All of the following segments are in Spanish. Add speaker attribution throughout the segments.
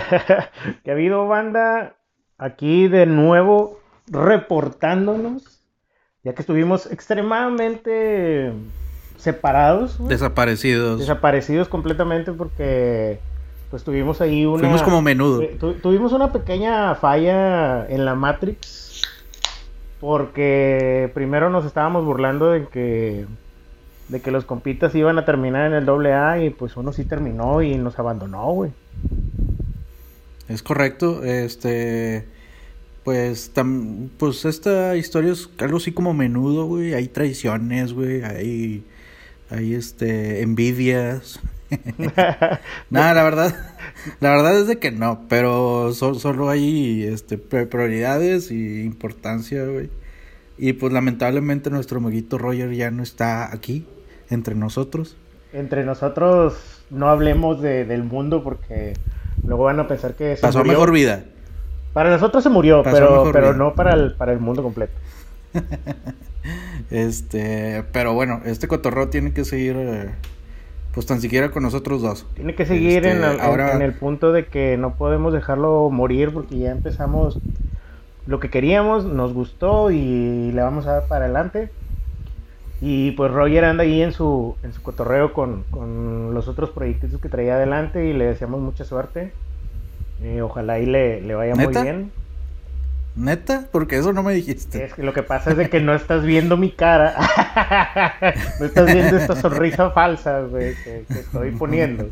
Speaker 1: que ha habido banda aquí de nuevo reportándonos, ya que estuvimos extremadamente separados.
Speaker 2: Desaparecidos.
Speaker 1: Desaparecidos completamente porque pues tuvimos ahí una...
Speaker 2: Fuimos como menudo.
Speaker 1: Tuvimos una pequeña falla en la Matrix porque primero nos estábamos burlando de que de que los compitas iban a terminar en el doble A y pues uno sí terminó y nos abandonó, güey.
Speaker 2: Es correcto, este pues pues esta historia es algo así como menudo, güey, hay traiciones, güey, hay hay este envidias. Nada, la verdad, la verdad es de que no, pero solo hay este prioridades y importancia, güey. Y pues lamentablemente nuestro amiguito Roger ya no está aquí entre nosotros.
Speaker 1: Entre nosotros no hablemos de, del mundo porque luego van a pensar que
Speaker 2: se pasó mejor vida.
Speaker 1: Para nosotros se murió, pero, pero no para el, para el mundo completo.
Speaker 2: este, pero bueno, este cotorreo tiene que seguir, eh, pues tan siquiera con nosotros dos.
Speaker 1: Tiene que seguir en, este, ahora... en el punto de que no podemos dejarlo morir porque ya empezamos lo que queríamos, nos gustó y le vamos a dar para adelante. Y pues Roger anda ahí en su, en su cotorreo con, con los otros proyectos que traía adelante y le deseamos mucha suerte. Eh, ojalá ahí le, le vaya muy bien.
Speaker 2: ¿Neta? Porque eso no me dijiste.
Speaker 1: Es que lo que pasa es de que no estás viendo mi cara. no estás viendo esta sonrisa falsa, güey, que, estoy poniendo.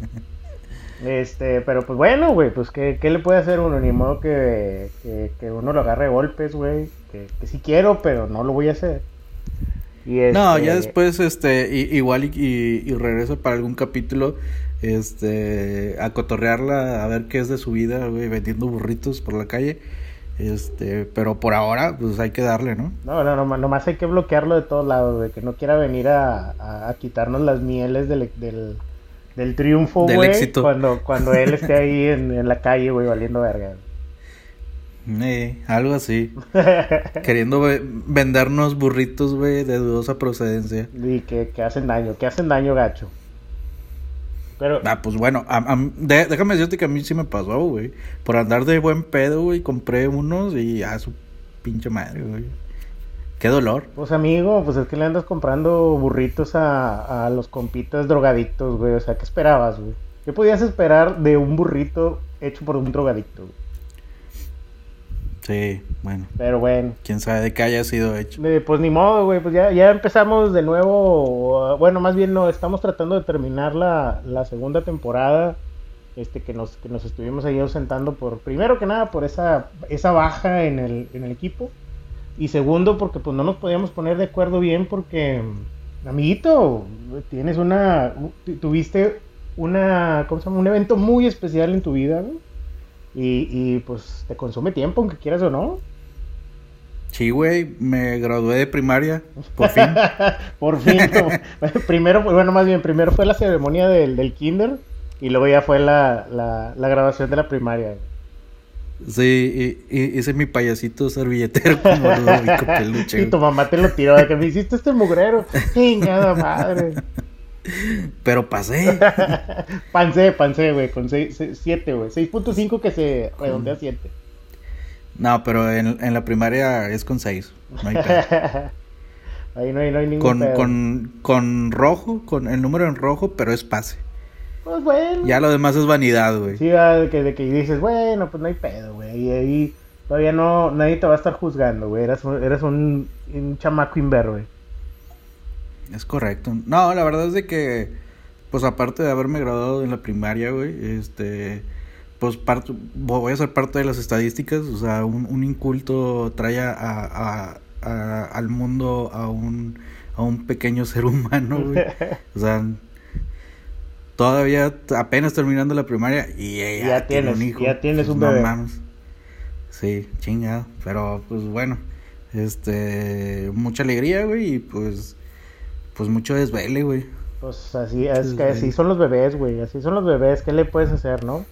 Speaker 1: Este, pero pues bueno, güey, pues ¿qué, ¿qué, le puede hacer uno? Ni modo que, que, uno lo agarre golpes, güey. Que, que sí quiero, pero no lo voy a hacer.
Speaker 2: No, ya este, después, este, igual y, y, regreso para algún capítulo, este, a cotorrearla, a ver qué es de su vida, güey, vendiendo burritos por la calle. Este, pero por ahora, pues hay que darle, ¿no?
Speaker 1: No, no, no, nomás hay que bloquearlo de todos lados, de que no quiera venir a, a, quitarnos las mieles del, del, del triunfo, del éxito. Cuando, cuando él esté ahí en, en la calle, güey, valiendo verga.
Speaker 2: Eh, algo así. Queriendo vendernos burritos, güey, de dudosa procedencia.
Speaker 1: Y que, que, hacen daño, que hacen daño, gacho.
Speaker 2: Pero... Ah, pues bueno, déjame decirte que a mí sí me pasó, güey. Por andar de buen pedo, güey, compré unos y a su pinche madre, güey. Qué dolor.
Speaker 1: Pues amigo, pues es que le andas comprando burritos a, a los compitas drogadictos, güey. O sea, ¿qué esperabas, güey? ¿Qué podías esperar de un burrito hecho por un drogadicto, güey?
Speaker 2: Sí, bueno.
Speaker 1: Pero bueno.
Speaker 2: Quién sabe de qué haya sido hecho.
Speaker 1: pues ni modo, güey. Pues ya, ya empezamos de nuevo. Bueno, más bien no, estamos tratando de terminar la, la segunda temporada. Este, que nos, que nos estuvimos ahí ausentando por, primero que nada, por esa, esa baja en el, en el equipo. Y segundo, porque pues no nos podíamos poner de acuerdo bien porque, amiguito, tienes una, tuviste una, ¿cómo se llama? Un evento muy especial en tu vida, güey y, y pues te consume tiempo, aunque quieras o no.
Speaker 2: Sí, güey, me gradué de primaria, por fin.
Speaker 1: por fin. primero, bueno, más bien, primero fue la ceremonia del, del kinder y luego ya fue la, la, la graduación de la primaria.
Speaker 2: Sí, y, y, hice mi payasito servilletero como Ludovico Peluche.
Speaker 1: y tu mamá te lo tiró de que me hiciste este mugrero. Chingada madre.
Speaker 2: Pero pasé.
Speaker 1: pancé, pancé, güey, con 7, güey. 6.5 que se redondea a 7.
Speaker 2: No, pero en, en, la primaria es con 6. No hay
Speaker 1: Ahí no hay, no hay ningún
Speaker 2: con, con, con, rojo, con el número en rojo, pero es pase.
Speaker 1: Pues bueno.
Speaker 2: Ya lo demás es vanidad, güey.
Speaker 1: Sí, de que, de que dices, bueno, pues no hay pedo, güey. Y ahí todavía no, nadie te va a estar juzgando, güey. Eres, eres un, un chamaco inver, güey.
Speaker 2: Es correcto. No, la verdad es de que, pues aparte de haberme graduado en la primaria, güey, este, pues parte, voy a ser parte de las estadísticas, o sea, un, un inculto trae a, a, a, al mundo a un, a un pequeño ser humano, güey. O sea, todavía apenas terminando la primaria y ya, tienes un hijo.
Speaker 1: Ya tienes un bebé.
Speaker 2: Sí, chingado, pero pues bueno, este, mucha alegría, güey, y pues pues mucho desvele, güey.
Speaker 1: Pues así, es que así son los bebés, güey. Así son los bebés. ¿Qué le puedes hacer, no?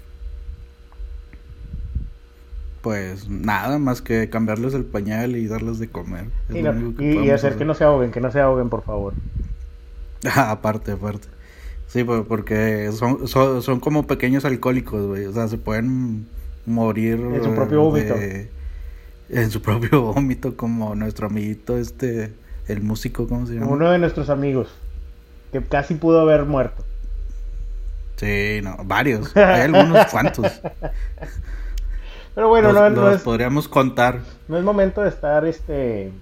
Speaker 2: Pues nada más que cambiarles el pañal y darles de comer.
Speaker 1: y, hacer, que no se ahoguen, que no se ahoguen, por favor.
Speaker 2: aparte, aparte. Sí, porque son, son, como pequeños alcohólicos, güey. O sea, se pueden morir.
Speaker 1: En su propio vómito.
Speaker 2: En su propio vómito, como nuestro amiguito, este. El músico, ¿cómo se llama?
Speaker 1: Uno de nuestros amigos. Que casi pudo haber muerto.
Speaker 2: Sí, no, varios. Hay algunos cuantos.
Speaker 1: Pero bueno,
Speaker 2: no,
Speaker 1: no,
Speaker 2: es, podríamos contar.
Speaker 1: No es momento de estar este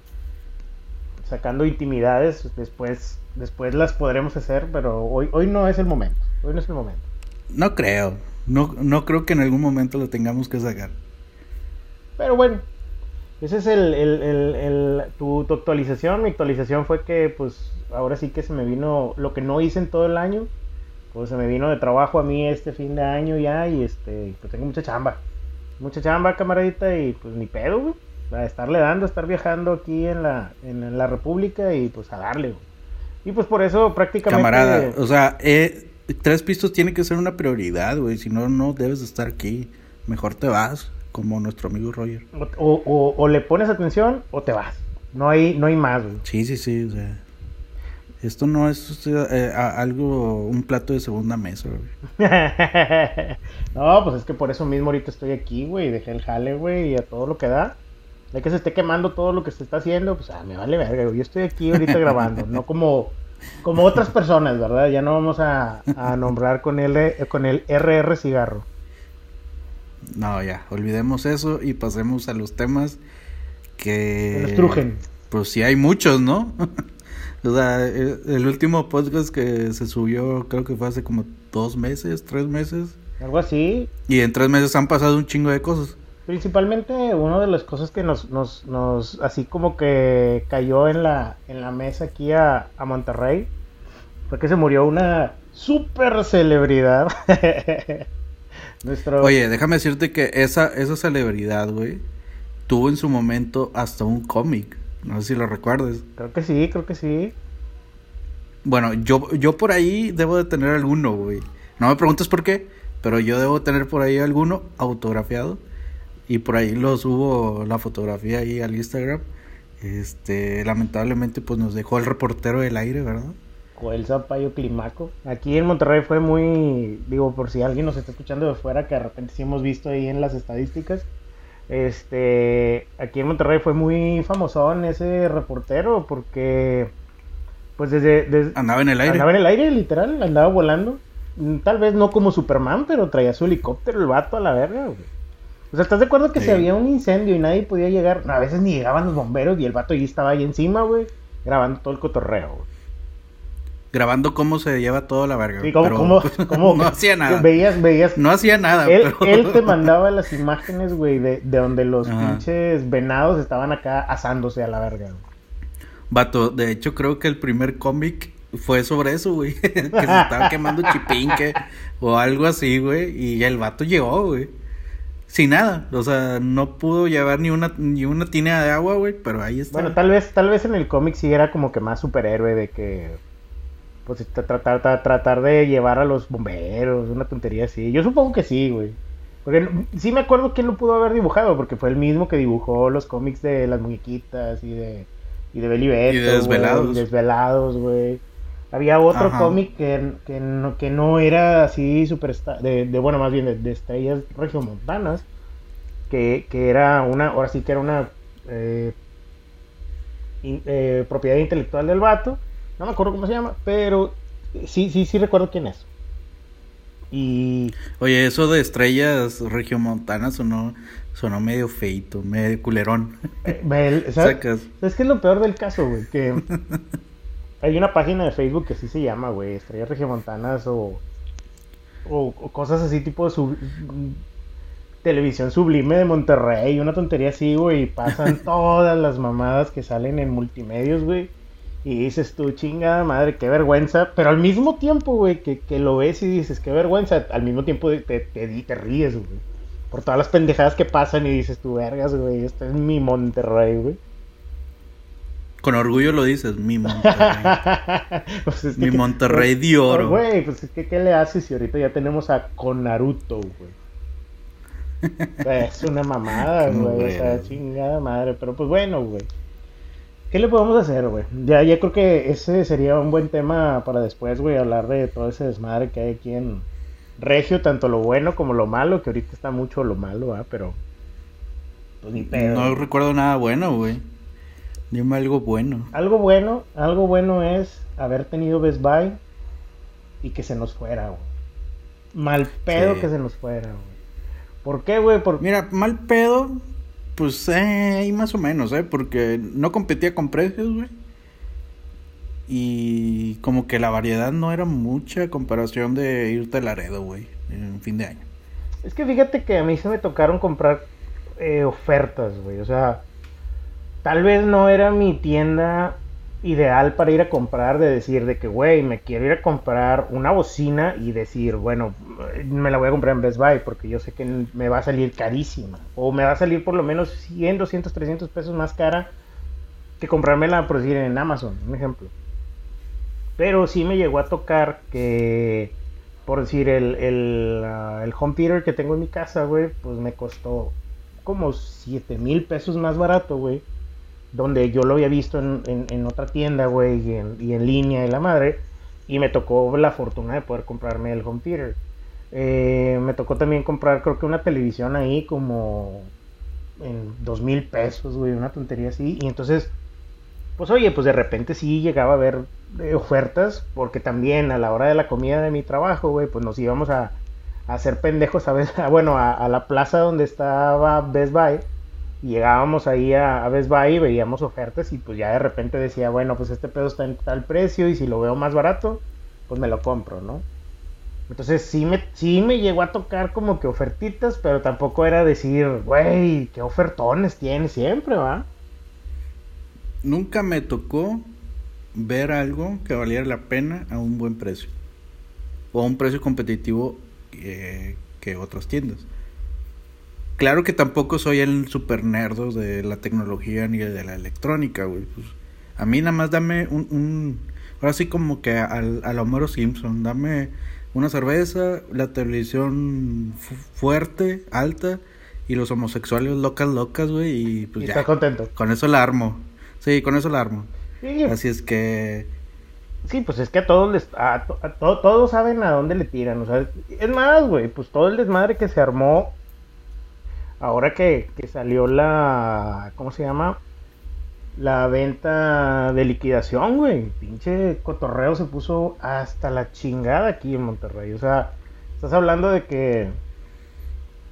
Speaker 1: sacando intimidades, después después las podremos hacer, pero hoy hoy no es el momento. Hoy no es el momento.
Speaker 2: No creo. No, no creo que en algún momento lo tengamos que sacar.
Speaker 1: Pero bueno, ese es el, el, el, tu, tu, actualización. Mi actualización fue que, pues, ahora sí que se me vino lo que no hice en todo el año. Pues se me vino de trabajo a mí este fin de año ya y este, pues tengo mucha chamba mucha chamba, camaradita, y pues ni pedo, güey. A estarle dando, a estar viajando aquí en la, en, la República y pues a darle, güey. Y pues por eso prácticamente...
Speaker 2: Camarada, o sea, eh, tres pistos tiene que ser una prioridad, güey. Si no, no debes de estar aquí. Mejor te vas, como nuestro amigo Roger.
Speaker 1: O, o, o le pones atención o te vas. No hay, no hay más, güey.
Speaker 2: Sí, sí, sí, o sea... Esto no es eh, algo, un plato de segunda mesa,
Speaker 1: güey. no, pues es que por eso mismo ahorita estoy aquí, güey. Dejé el jale, güey, y a todo lo que da. De que se esté quemando todo lo que se está haciendo, pues ah, me vale verga, güey. Yo estoy aquí ahorita grabando, no como, como otras personas, ¿verdad? Ya no vamos a, nombrar con el, con el RR cigarro.
Speaker 2: No, ya, olvidemos eso y pasemos a los temas que...
Speaker 1: Nos trujen.
Speaker 2: Pues sí hay muchos, ¿no? O sea, el, último podcast que se subió creo que fue hace como dos meses, tres meses.
Speaker 1: Algo así.
Speaker 2: Y en tres meses han pasado un chingo de cosas.
Speaker 1: Principalmente una de las cosas que nos, nos, nos así como que cayó en la, en la mesa aquí a, a Monterrey fue que se murió una super celebridad.
Speaker 2: Nuestro... Oye, déjame decirte que esa, esa celebridad, güey, tuvo en su momento hasta un cómic. No sé si lo recuerdes.
Speaker 1: Creo que sí, creo que sí.
Speaker 2: Bueno, yo, yo por ahí debo de tener alguno, güey. No me preguntes por qué, pero yo debo tener por ahí alguno autografiado. Y por ahí lo subo la fotografía ahí al Instagram. Este, lamentablemente, pues nos dejó el reportero del aire, ¿verdad?
Speaker 1: Joel Zapayo Climaco. Aquí en Monterrey fue muy, digo, por si alguien nos está escuchando de fuera, que de repente sí hemos visto ahí en las estadísticas este, aquí en Monterrey fue muy famosón ese reportero porque, pues desde,
Speaker 2: andaba en el aire.
Speaker 1: Andaba en el aire, literal, andaba volando. Mm, tal vez no como Superman, pero traía su helicóptero el vato a la verga, O sea, ¿estás de acuerdo que si había un incendio y nadie podía llegar? a veces ni llegaban los bomberos y el vato ahí estaba ahí encima, güey, grabando todo el cotorreo, güey
Speaker 2: grabando cómo se lleva toda la verga.
Speaker 1: Sí, cómo, cómo,
Speaker 2: no hacía nada.
Speaker 1: Veías, veías.
Speaker 2: No hacía nada.
Speaker 1: Él, él te mandaba las imágenes, güey, de, de donde los pinches venados estaban acá asándose a la verga.
Speaker 2: Vato, de hecho creo que el primer cómic fue sobre eso, güey. que se estaba quemando chipinque o algo así, güey. Y el vato llegó, güey. Sin nada, o sea, no pudo llevar ni una ni una tina de agua, güey, pero ahí está.
Speaker 1: Bueno, tal vez tal vez en el cómic sí era como que más superhéroe de que pues tratar, tratar, de llevar a los bomberos, una tontería así. Yo supongo que sí, güey. Porque sí me acuerdo quién lo pudo haber dibujado, porque fue el mismo que dibujó los cómics de las muñequitas y de, y de Belly Beto,
Speaker 2: y de Desvelados.
Speaker 1: desvelados, güey. Había otro cómic que, que, no, que no era así super de, de bueno, más bien de, de estrellas regiomontanas, que, que era una, ahora sí que era una eh, eh, propiedad intelectual del vato no me acuerdo cómo se llama, pero sí, sí, sí recuerdo quién es. Y.
Speaker 2: Oye, eso de estrellas regiomontanas sonó, sonó medio feito, medio culerón.
Speaker 1: Eh, ¿sabes? Es que es lo peor del caso, güey. Que hay una página de Facebook que sí se llama, güey, Estrellas Regiomontanas o, o, cosas así, tipo de televisión sublime de Monterrey, una tontería así, güey. Y pasan todas las mamadas que salen en multimedios, güey. Y dices tú, chingada madre, qué vergüenza. Pero al mismo tiempo, güey, que, que, lo ves y dices, qué vergüenza. Al mismo tiempo te, te, te ríes, güey. Por todas las pendejadas que pasan y dices tú, vergas, güey, este es mi Monterrey, güey.
Speaker 2: Con orgullo lo dices, mi Monterrey. pues mi Monterrey de oro.
Speaker 1: Güey, pues es que, ¿qué le haces si ahorita ya tenemos a Conaruto, güey? es una mamada, güey. O sea, chingada madre. Pero pues bueno, güey. ¿Qué le podemos hacer, güey? Ya, ya creo que ese sería un buen tema para después, güey, hablar de todo ese desmadre que hay aquí en Regio, tanto lo bueno como lo malo, que ahorita está mucho lo malo, ¿ah? Pero,
Speaker 2: pues ni pedo. No recuerdo nada bueno, güey. Dime algo bueno.
Speaker 1: Algo bueno, algo bueno es haber tenido Best Buy y que se nos fuera, güey. Mal pedo que se nos fuera, güey. ¿Por qué, güey? Por...
Speaker 2: Mira, mal pedo, pues eh, más o menos, ¿eh? Porque no competía con precios, güey. Y como que la variedad no era mucha comparación de irte a Laredo, güey, en fin de año.
Speaker 1: Es que fíjate que a mí se me tocaron comprar eh, ofertas, güey. O sea, tal vez no era mi tienda ideal para ir a comprar, de decir de que, güey, me quiero ir a comprar una bocina y decir, bueno, me la voy a comprar en Best Buy porque yo sé que me va a salir carísima. O me va a salir por lo menos 100, 200, 300 pesos más cara que comprármela, por decir, en Amazon, un ejemplo. Pero sí me llegó a tocar que, por decir, el, el, ah, el home theater que tengo en mi casa, güey, pues me costó como 7 mil pesos más barato, güey donde yo lo había visto en, otra tienda, güey, y en, línea y la madre, y me tocó la fortuna de poder comprarme el home theater. Eh, me tocó también comprar, creo que una televisión ahí como en dos mil pesos, güey, una tontería así, y entonces, pues oye, pues de repente sí llegaba a ver eh, ofertas, porque también a la hora de la comida de mi trabajo, güey, pues nos íbamos a, hacer pendejos, a veces, bueno, a, a la plaza donde estaba Best Buy, llegábamos ahí a, a, Best Buy y veíamos ofertas y pues ya de repente decía, bueno, pues este pedo está en tal precio y si lo veo más barato, pues me lo compro, ¿no? Entonces sí me, sí me llegó a tocar como que ofertitas, pero tampoco era decir, güey, qué ofertones tiene siempre, ¿va?
Speaker 2: Nunca me tocó ver algo que valiera la pena a un buen precio. O a un precio competitivo eh, que otras tiendas. Claro que tampoco soy el super nerdo de la tecnología ni de la electrónica, güey. Pues, a mí nada más dame un, un ahora sí como que al, al Homero Simpson, dame una cerveza, la televisión fuerte, alta y los homosexuales locas locas, güey, y pues
Speaker 1: ya. contento.
Speaker 2: Con eso la armo. Sí, con eso la armo. Así es que
Speaker 1: Sí, pues es que a todos les, a, todos saben a dónde le tiran, o sea, es más, güey, pues todo el desmadre que se armó ahora que, salió la, ¿cómo se llama? La venta de liquidación, güey. Pinche cotorreo se puso hasta la chingada aquí en Monterrey. O sea, estás hablando de que,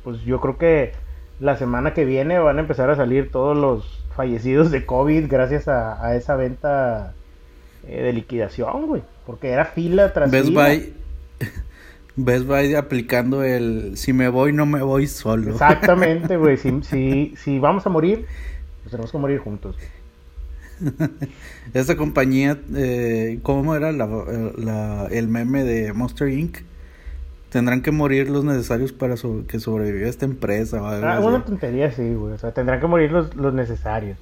Speaker 1: pues yo creo que la semana que viene van a empezar a salir todos los fallecidos de COVID gracias a, esa venta eh, de liquidación, güey. Porque era fila tras
Speaker 2: Best
Speaker 1: fila.
Speaker 2: Best Buy aplicando el si me voy, no me voy solo.
Speaker 1: Exactamente, güey. Si, si, si, vamos a morir, pues tenemos que morir juntos.
Speaker 2: Esa compañía, eh, ¿cómo era la, el meme de Monster Inc? Tendrán que morir los necesarios para que sobreviva esta empresa.
Speaker 1: ah, una tontería, sí, güey. O sea, tendrán que morir los, los necesarios.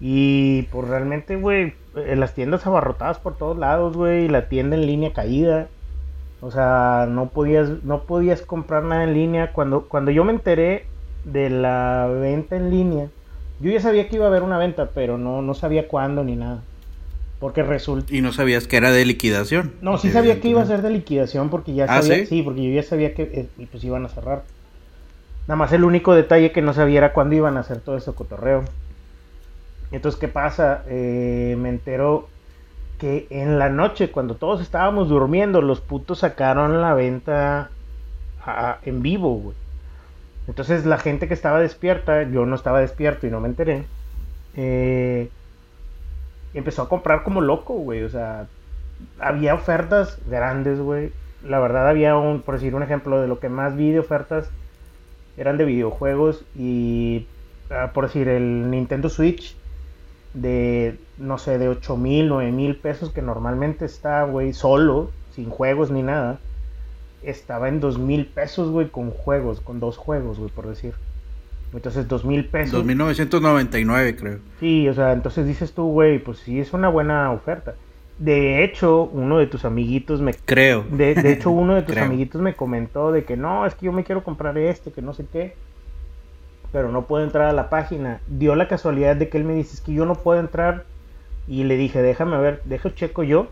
Speaker 1: Y pues realmente, güey, eh, las tiendas abarrotadas por todos lados, güey. La tienda en línea caída. O sea, no podías, no podías comprar nada en línea. Cuando, cuando yo me enteré de la venta en línea, yo ya sabía que iba a haber una venta, pero no, no sabía cuándo ni nada. Porque resulta...
Speaker 2: ¿Y no sabías que era de liquidación?
Speaker 1: No, sí sabía que iba a ser de liquidación porque ya ¿Ah, sabía... ¿sí? porque yo ya sabía que eh, pues iban a cerrar. Nada más el único detalle que no sabía era cuándo iban a hacer todo ese cotorreo. Entonces, ¿qué pasa? Eh, me entero que en la noche, cuando todos estábamos durmiendo, los putos sacaron la venta en vivo, güey. Entonces la gente que estaba despierta, yo no estaba despierto y no me enteré, eh, empezó a comprar como loco, güey. O sea, había ofertas grandes, güey. La verdad había un, por decir un ejemplo, de lo que más vi de ofertas eran de videojuegos y, ah, por decir, el Nintendo Switch de, no sé, de 8 mil, 9 mil pesos que normalmente está, güey, solo, sin juegos ni nada, estaba en 2 mil pesos, güey, con juegos, con dos juegos, güey, por decir. Entonces, 2 mil pesos.
Speaker 2: 2.999, creo.
Speaker 1: Sí, o sea, entonces dices tú, güey, pues sí, es una buena oferta. De hecho, uno de tus amiguitos me...
Speaker 2: Creo.
Speaker 1: De, de hecho, uno de tus amiguitos me comentó de que no, es que yo me quiero comprar este, que no sé qué pero no puedo entrar a la página. Dio la casualidad de que él me dice, es que yo no puedo entrar Y le dije, déjame ver, dejo checo yo.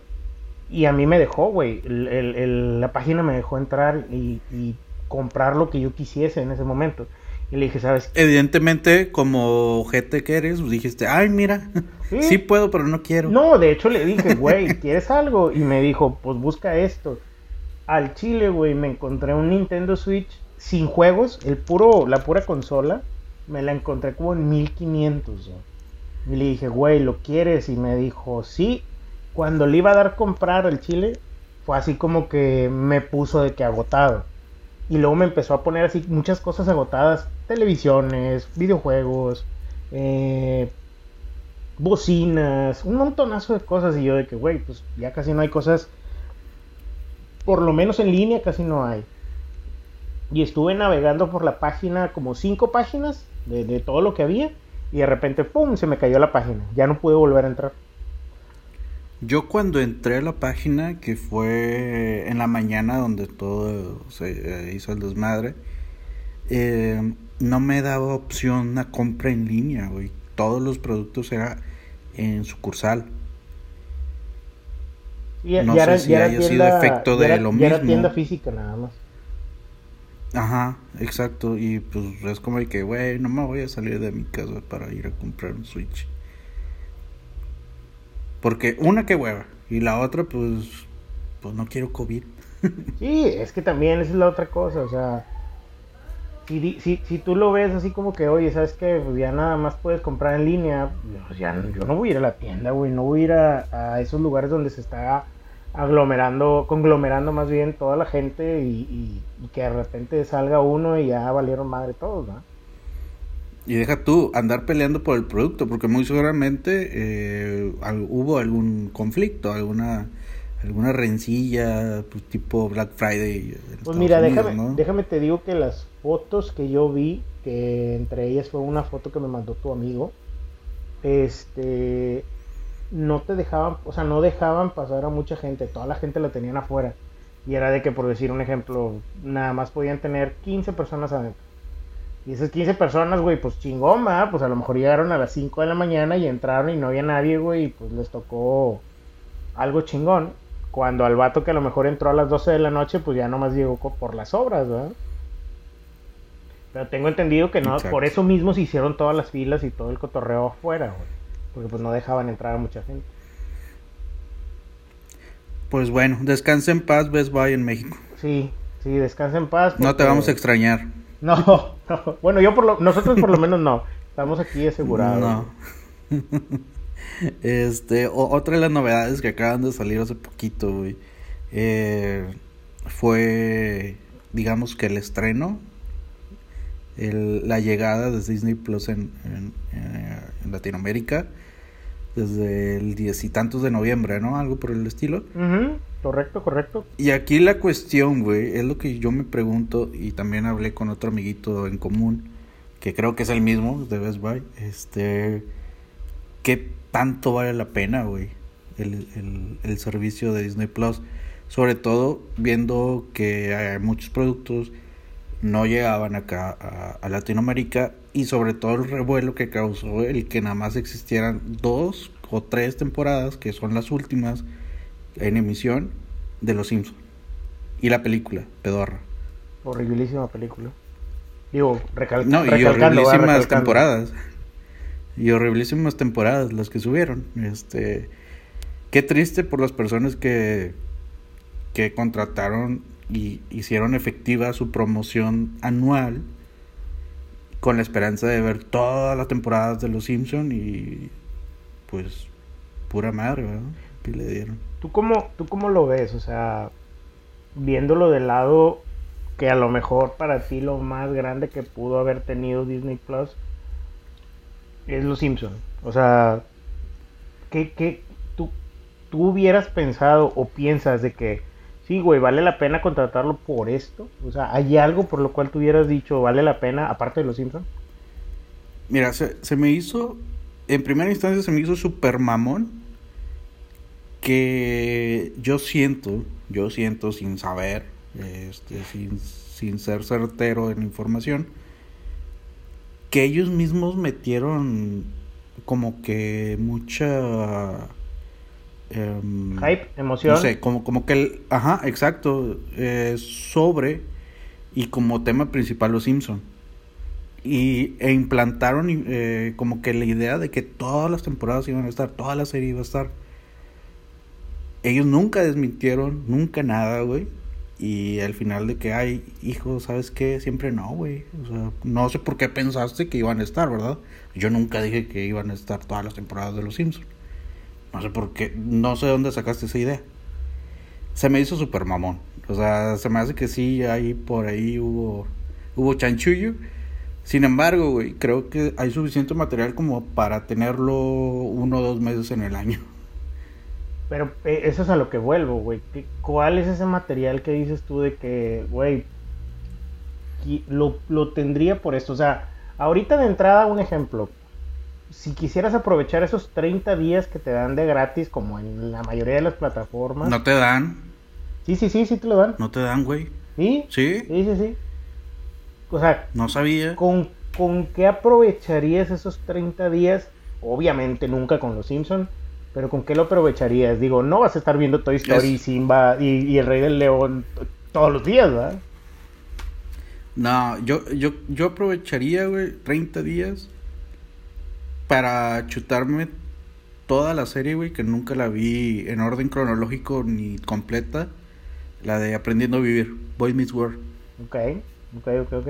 Speaker 1: Y a mí me dejó, güey. la página me dejó entrar y, comprar lo que yo quisiese en ese momento. Y le dije, ¿sabes
Speaker 2: Evidentemente, como gente que eres, pues dijiste, ay, mira, ¿Sí? puedo, pero no quiero.
Speaker 1: No, de hecho le dije, güey, ¿quieres algo? Y me dijo, pues busca esto. Al chile, güey, me encontré un Nintendo Switch sin juegos, el puro, la pura consola. Me la encontré como en 1500, Y le dije, güey, ¿lo quieres? Y me dijo, sí. Cuando le iba a dar comprar el chile, fue así como que me puso de que agotado. Y luego me empezó a poner así muchas cosas agotadas. Televisiones, videojuegos, eh, bocinas, un montonazo de cosas. Y yo de que, güey, pues ya casi no hay cosas. Por lo menos en línea casi no hay. Y estuve navegando por la página como cinco páginas de, de todo lo que había. Y de repente, ¡pum! se me cayó la página. Ya no pude volver a entrar.
Speaker 2: Yo cuando entré a la página, que fue en la mañana donde todo se eh, hizo el desmadre, eh, no me daba opción a compra en línea, güey. Todos los productos eran en sucursal. no sé si haya sido efecto de lo mismo.
Speaker 1: Era tienda física nada más.
Speaker 2: Ajá, exacto. Y pues es como que, güey, no me voy a salir de mi casa para ir a comprar un Switch. Porque una que hueva y la otra pues pues no quiero COVID.
Speaker 1: sí, es que también esa es la otra cosa, o sea, si, si, si tú lo ves así como que, oye, ¿sabes que Pues ya nada más puedes comprar en línea, pues ya yo no voy a ir a la tienda, güey, no voy a ir a, esos lugares donde se está aglomerando, conglomerando más bien toda la gente y, y que de repente salga uno y ya valieron madre todos, ¿no?
Speaker 2: Y deja tú andar peleando por el producto, porque muy seguramente eh, hubo algún conflicto, alguna alguna rencilla, pues, tipo Black Friday.
Speaker 1: Pues mira, déjame, déjame te digo que las fotos que yo vi, que entre ellas fue una foto que me mandó tu amigo, este, no te dejaban, o sea, no dejaban pasar a mucha gente, toda la gente la tenían afuera. Y era de que, por decir un ejemplo, nada más podían tener 15 personas adentro y esas 15 personas, güey, pues chingón, ¿verdad? Pues a lo mejor llegaron a las 5 de la mañana y entraron y no había nadie, güey, y pues les tocó algo chingón. Cuando al vato que a lo mejor entró a las 12 de la noche, pues ya nomás llegó por las obras, ¿verdad? Pero tengo entendido que no, por eso mismo se hicieron todas las filas y todo el cotorreo afuera, güey. Porque pues no dejaban entrar a mucha gente.
Speaker 2: Pues bueno, descansa en paz, Best Buy en México.
Speaker 1: Sí, sí, descansa en paz.
Speaker 2: No te vamos a extrañar.
Speaker 1: No, no, bueno, yo por lo, nosotros por lo menos no. Estamos aquí asegurados. No.
Speaker 2: Este, otra de las novedades que acaban de salir hace poquito, güey, eh, fue, digamos que el estreno, el, la llegada de Disney Plus en, en, en Latinoamérica desde el diez y tantos de noviembre, ¿no? Algo por el estilo.
Speaker 1: Correcto, correcto.
Speaker 2: Y aquí la cuestión, güey, es lo que yo me pregunto y también hablé con otro amiguito en común, que creo que es el mismo de Best Buy, este, ¿qué tanto vale la pena, güey, el, el, el servicio de Disney Plus? Sobre todo viendo que hay muchos productos no llegaban acá a, a, Latinoamérica y sobre todo el revuelo que causó el que nada más existieran dos o tres temporadas, que son las últimas en emisión, de Los Simpsons. Y la película, Pedorra.
Speaker 1: Horribilísima película. Digo, recal
Speaker 2: no, y horribilísimas temporadas. Y horribilísimas temporadas las que subieron. Este, qué triste por las personas que que contrataron y hicieron efectiva su promoción anual con la esperanza de ver todas las temporadas de Los Simpson y pues pura madre, ¿verdad? Le dieron.
Speaker 1: ¿Tú cómo, ¿Tú cómo lo ves? O sea, viéndolo del lado que a lo mejor para ti lo más grande que pudo haber tenido Disney Plus es Los Simpson. O sea, ¿qué, qué tú, tú hubieras pensado o piensas de que sí, güey, vale la pena contratarlo por esto. O sea, ¿hay algo por lo cual tú hubieras dicho, vale la pena, aparte de los Simpsons?
Speaker 2: Mira, se, me hizo, en primera instancia se me hizo súper mamón que yo siento, yo siento sin saber, este, sin, sin ser certero en información, que ellos mismos metieron como que mucha... em,
Speaker 1: Hype, emoción.
Speaker 2: No sé, como, como que el... Ajá, exacto. eh, sobre y como tema principal Los Simpson. Y e implantaron eh, como que la idea de que todas las temporadas iban a estar, toda la serie iba a estar. Ellos nunca desmintieron, nunca nada, güey. Y al final de que, ay, hijo, ¿sabes qué? Siempre no, güey. O sea, no sé por qué pensaste que iban a estar, ¿verdad? Yo nunca dije que iban a estar todas las temporadas de Los Simpsons. No sé por qué, no sé dónde sacaste esa idea. Se me hizo súper mamón. O sea, se me hace que sí, ahí por ahí hubo, hubo chanchullo. Sin embargo, güey, creo que hay suficiente material como para tenerlo uno o dos meses en el año.
Speaker 1: Pero eh, eso es a lo que vuelvo, güey. ¿Qué- ¿Cuál es ese material que dices tú de que, güey, lo, lo tendría por esto? O sea, ahorita de entrada, un ejemplo. Si quisieras aprovechar esos 30 días que te dan de gratis, como en la mayoría de las plataformas.
Speaker 2: No te dan,
Speaker 1: Sí, sí, sí, sí te lo dan.
Speaker 2: no te dan, güey.
Speaker 1: ¿Sí?
Speaker 2: ¿Sí?
Speaker 1: Sí, sí, sí. O sea,
Speaker 2: No sabía.
Speaker 1: ¿con, ¿con qué aprovecharías esos 30 días? Obviamente nunca con los Simpsons, pero ¿con qué lo aprovecharías? Digo, no vas a estar viendo Toy Story,
Speaker 2: Es-
Speaker 1: Simba y, y El Rey del León todos los días, ¿verdad?
Speaker 2: No, yo, yo, yo aprovecharía, güey, 30 días para chutarme toda la serie, güey, que nunca la vi en orden cronológico ni completa. La de Aprendiendo a Vivir, Boy Meets World.
Speaker 1: Ok, ok, ok, ok.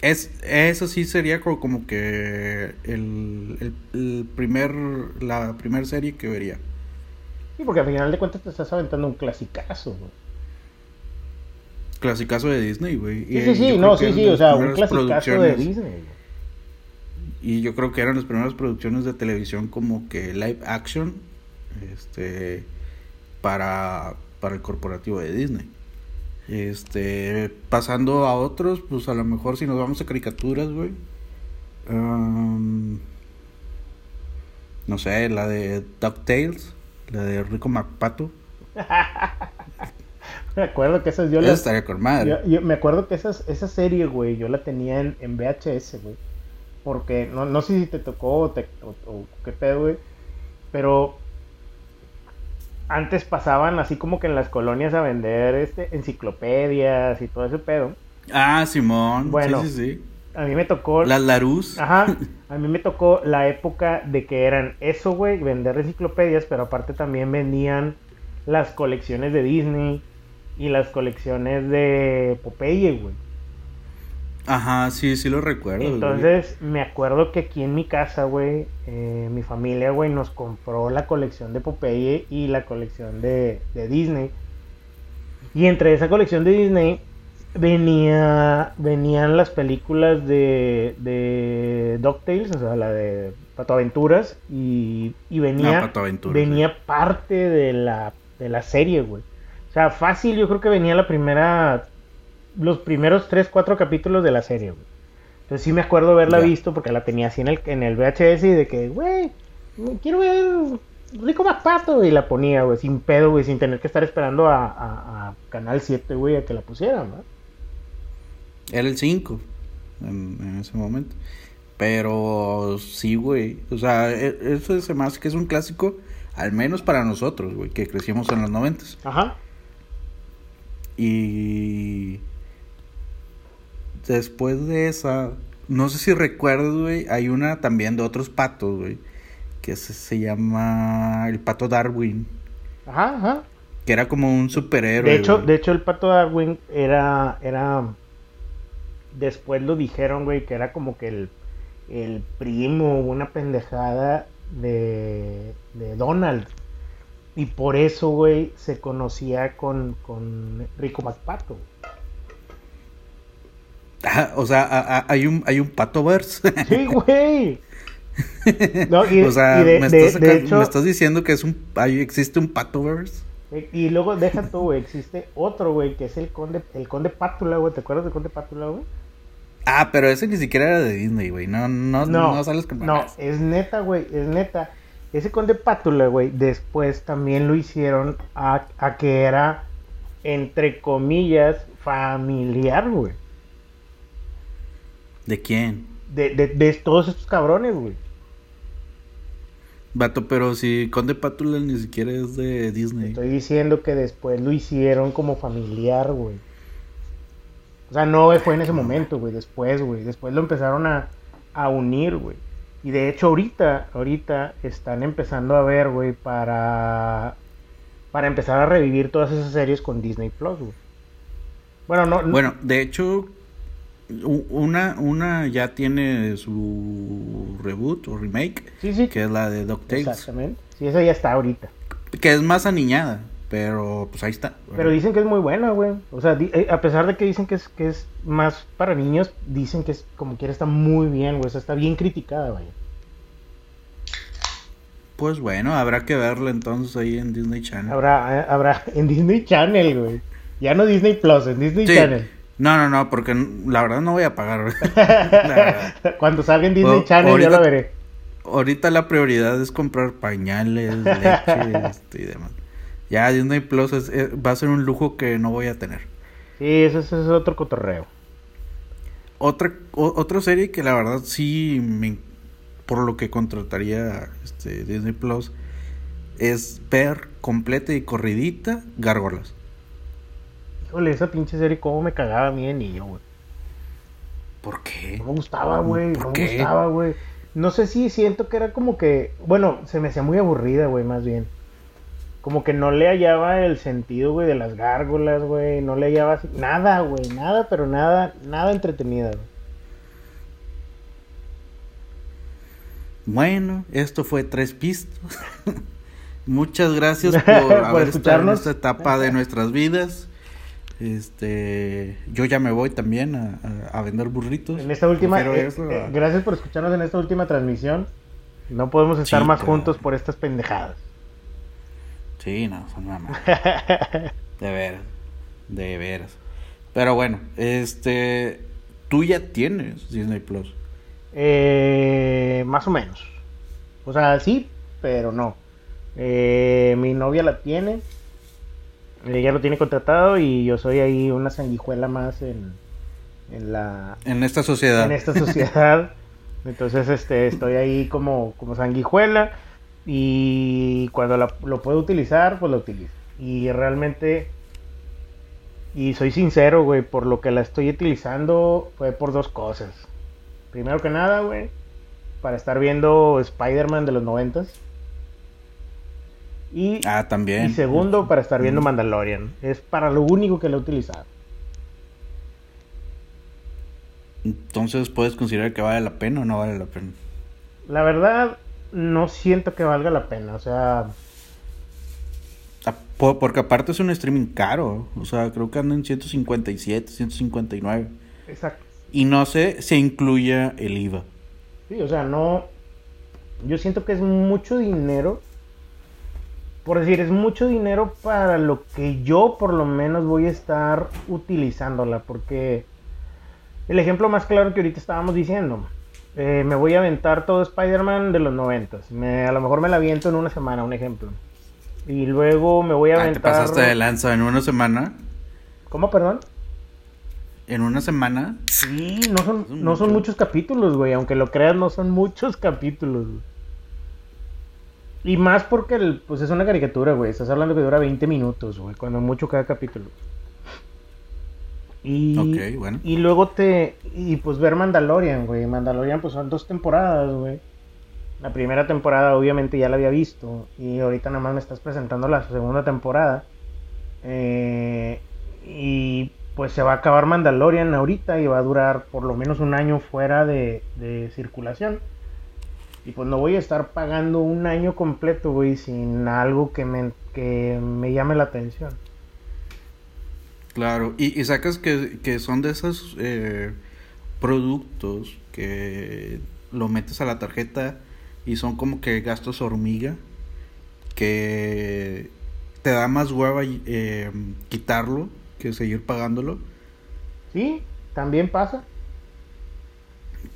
Speaker 2: Es, eso sí sería como, como que el, el, el primer, la primera serie que vería.
Speaker 1: Sí, porque al final de cuentas te estás aventando un clasicazo, güey.
Speaker 2: Clasicazo de Disney, güey.
Speaker 1: Sí, sí, sí, no, sí, sí, o sea, un clasicazo de Disney. güey.
Speaker 2: Y yo creo que eran las primeras producciones de televisión como que live action este para, para el corporativo de Disney. Este, pasando a otros, pues a lo mejor si nos vamos a caricaturas, güey. am, no sé, la de DuckTales, la de Rico McPato.
Speaker 1: Me acuerdo que esas yo las...
Speaker 2: estaría con madre.
Speaker 1: Yo, yo me acuerdo que esas, esa serie, güey, yo la tenía en, en VHS, güey. Porque no, no sé si te tocó o, te- o- o qué pedo, güey. Pero antes pasaban así como que en las colonias a vender este, enciclopedias y todo ese pedo.
Speaker 2: Ah, Simón.
Speaker 1: Bueno.
Speaker 2: sí, sí, sí.
Speaker 1: A mí me tocó...
Speaker 2: La Larus.
Speaker 1: Ajá, a mí me tocó la época de que eran eso, güey, vender enciclopedias, pero aparte también vendían las colecciones de Disney y las colecciones de Popeye, güey.
Speaker 2: Ajá, sí, sí lo recuerdo. güey.
Speaker 1: Entonces, me acuerdo que aquí en mi casa, güey, eh, mi familia, güey, nos compró la colección de Popeye y la colección de, de Disney. Y entre esa colección de Disney venía venían las películas de, de DuckTales, o sea, la de Pato Aventuras, y, y venía,
Speaker 2: Ah, Pato
Speaker 1: venía parte de la, de la serie, güey. O sea, fácil, yo creo que venía la primera, los primeros 3, 4 capítulos de la serie, güey. Entonces sí me acuerdo haberla visto porque la tenía así en el, en el VHS y de que, güey, quiero ver Rico McPato y la ponía, güey, sin pedo, güey, sin tener que estar esperando a, a- a Canal 7, güey, a que la pusieran, ¿no?
Speaker 2: Era el 5 en, en ese momento. Pero sí, güey. O sea, e- eso se me hace que es un clásico, al menos para nosotros, güey, que crecimos en los noventas.
Speaker 1: Ajá.
Speaker 2: Y después de esa, no sé si recuerdas, güey, hay una también de otros patos, güey, que se, se llama el pato Darwin,
Speaker 1: Ajá, ajá.
Speaker 2: que era como un superhéroe.
Speaker 1: De hecho,
Speaker 2: güey.
Speaker 1: de hecho el pato Darwin era, era, después lo dijeron, güey, que era como que el, el primo, una pendejada de, de Donald. Y por eso, güey, se conocía con, con Rico McPato.
Speaker 2: Ah, o sea, a- a- hay un, hay un pato verse.
Speaker 1: Sí, güey. No, y,
Speaker 2: o sea,
Speaker 1: y de,
Speaker 2: me,
Speaker 1: de-
Speaker 2: estás
Speaker 1: de
Speaker 2: saca-
Speaker 1: hecho,
Speaker 2: me estás diciendo que es un, hay, existe un patoverse.
Speaker 1: y luego deja tú, güey, existe otro, güey, que es el conde, el conde Pátula, güey. ¿Te acuerdas del conde Pátula, güey?
Speaker 2: Ah, pero ese ni siquiera era de Disney, güey. No, no, no,
Speaker 1: No,
Speaker 2: sales con
Speaker 1: no, es neta, güey, es neta. Ese conde Pátula, güey, después también lo hicieron a, a que era, entre comillas, familiar, güey.
Speaker 2: ¿De quién?
Speaker 1: De, de, de todos estos cabrones, güey.
Speaker 2: Vato, pero si Conde Pátula ni siquiera es de Disney.
Speaker 1: Estoy diciendo que después lo hicieron como familiar, güey. O sea, no fue en ese momento, güey. Después, güey. Después lo empezaron a, a unir, güey. Y de hecho ahorita, ahorita están empezando a ver, güey, para para empezar a revivir todas esas series con Disney Plus, güey.
Speaker 2: Bueno, no, Bueno, de hecho una una ya tiene su reboot o remake,
Speaker 1: sí, sí.
Speaker 2: que es la de DuckTales.
Speaker 1: Exactamente. Sí, esa ya está ahorita.
Speaker 2: Que es más aniñada, pero pues ahí está.
Speaker 1: Pero dicen que es muy buena, güey. O sea, eh, a pesar de que dicen que es que es más para niños, dicen que es como quiera está muy bien, güey. O sea, está bien criticada, güey.
Speaker 2: Pues bueno, habrá que verlo entonces ahí en Disney Channel.
Speaker 1: Habrá, eh, habrá en Disney Channel, güey. Ya no Disney Plus, en Disney Channel.
Speaker 2: No, no, no, porque la verdad no voy a pagar.
Speaker 1: Cuando salga en Disney Channel yo lo veré.
Speaker 2: Ahorita la prioridad es comprar pañales, leche este, y demás. Ya Disney Plus eh, va a ser un lujo que no voy a tener.
Speaker 1: Sí, ese, es otro cotorreo.
Speaker 2: Otra, otra serie que la verdad sí me por lo que contrataría este, Disney Plus es ver completa y corridita Gárgolas.
Speaker 1: Híjole, esa pinche serie cómo me cagaba a mí de niño, güey.
Speaker 2: ¿Por qué?
Speaker 1: No me gustaba, güey. No me gustaba, güey. No sé si siento que era como que. Bueno, se me hacía muy aburrida, güey, más bien. Como que no le hallaba el sentido, güey, de las gárgolas, güey. No le hallaba nada, güey. Nada, pero nada, nada entretenida, güey.
Speaker 2: Bueno, esto fue Tres Pistos. Muchas gracias por, haber estado en esta etapa de nuestras vidas. Este, yo ya me voy también a, vender burritos.
Speaker 1: En esta última, eh, eh, gracias por escucharnos en esta última transmisión. No podemos estar más juntos por estas pendejadas.
Speaker 2: Sí, no, son mamás. de veras, de veras. Pero bueno, este, tú ya tienes Disney Plus.
Speaker 1: Eh, más o menos. O sea, sí, pero no. Eh, mi novia la tiene. Ella lo tiene contratado y yo soy ahí una sanguijuela más en, en la...
Speaker 2: En esta sociedad.
Speaker 1: En esta sociedad. Entonces este, estoy ahí como, como sanguijuela y cuando lo puedo utilizar, pues lo utilizo. Y realmente, y soy sincero, güey, por lo que la estoy utilizando fue por dos cosas. Primero que nada, güey, para estar viendo Spider-Man de los noventas. Y,
Speaker 2: ah, también.
Speaker 1: Y segundo, para estar viendo Mandalorian. Es para lo único que lo he utilizado.
Speaker 2: Entonces, ¿puedes considerar que vale la pena o no vale la pena?
Speaker 1: La verdad, no siento que valga la pena. O sea...
Speaker 2: Ah, porque aparte es un streaming caro. O sea, creo que anda en 157, 159.
Speaker 1: Exacto
Speaker 2: y no se, se incluya el IVA.
Speaker 1: Sí, o sea, no. Yo siento que es mucho dinero. Por decir, es mucho dinero para lo que yo por lo menos voy a estar utilizándola. Porque el ejemplo más claro que ahorita estábamos diciendo. Eh, me voy a aventar todo Spider-Man de los 90. Me, a lo mejor me la aviento en una semana, un ejemplo. Y luego me voy a aventar.
Speaker 2: ¿Te pasaste de lanza en una semana?
Speaker 1: ¿Cómo, perdón?
Speaker 2: en una semana.
Speaker 1: Sí, no son, no son muchos capítulos, güey. Aunque lo creas, no son muchos capítulos. Y más porque el, pues es una caricatura, güey. Estás hablando que dura 20 minutos, güey. Cuando mucho cada capítulo. Y, bueno. y luego te. Y pues ver Mandalorian, güey. Mandalorian, pues son dos temporadas, güey. La primera temporada, obviamente, ya la había visto. Y ahorita nada más me estás presentando la segunda temporada. Eh, y pues se va a acabar Mandalorian ahorita y va a durar por lo menos un año fuera de, circulación. Y pues no voy a estar pagando un año completo, güey, sin algo que me, que me llame la atención.
Speaker 2: Claro, y, sacas que, son de esos eh, productos que lo metes a la tarjeta y son como que gastos hormiga, que te da más hueva eh, quitarlo que seguir pagándolo.
Speaker 1: Sí, también pasa.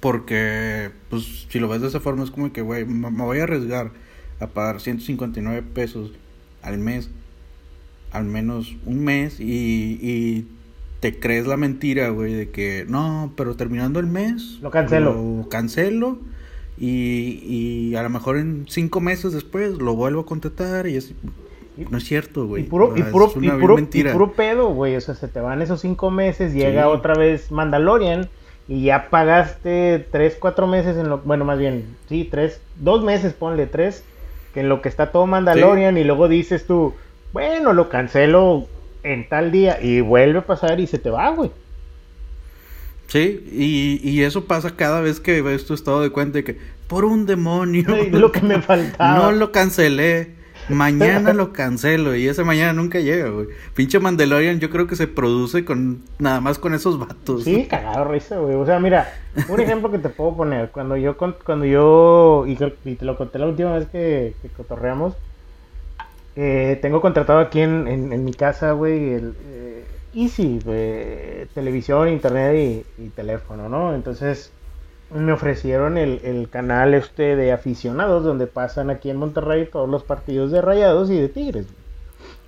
Speaker 2: Porque, pues, si lo ves de esa forma, es como que, güey, me voy a arriesgar a pagar 159 pesos al mes, al menos un mes, y, y te crees la mentira, güey, de que, no, pero terminando el mes,
Speaker 1: lo cancelo.
Speaker 2: Lo cancelo Y, y a lo mejor en cinco meses después lo vuelvo a contratar y es... No es cierto, güey.
Speaker 1: Y puro, y puro, y puro, y puro pedo, güey. O sea, se te van esos cinco meses, llega otra vez Mandalorian y ya pagaste tres, cuatro meses en lo... Bueno, más bien, sí, tres, dos meses, ponle tres, que en lo que está todo Mandalorian y luego dices tú, bueno, lo cancelo en tal día y vuelve a pasar y se te va, güey.
Speaker 2: Sí, y, y, eso pasa cada vez que ves tu estado de cuenta de que por un demonio.
Speaker 1: lo que me faltaba.
Speaker 2: No lo cancelé. Mañana lo cancelo y ese mañana nunca llega, güey. Pinche Mandalorian yo creo que se produce con nada más con esos vatos.
Speaker 1: Sí, cagado risa, güey. O sea, mira, un ejemplo que te puedo poner. Cuando yo, cuando yo, y, te lo conté la última vez que, cotorreamos, eh, tengo contratado aquí en, en, mi casa, güey, el eh, Easy, televisión, internet y, teléfono, ¿no? Entonces me ofrecieron el, el, canal este de aficionados donde pasan aquí en Monterrey todos los partidos de Rayados y de Tigres.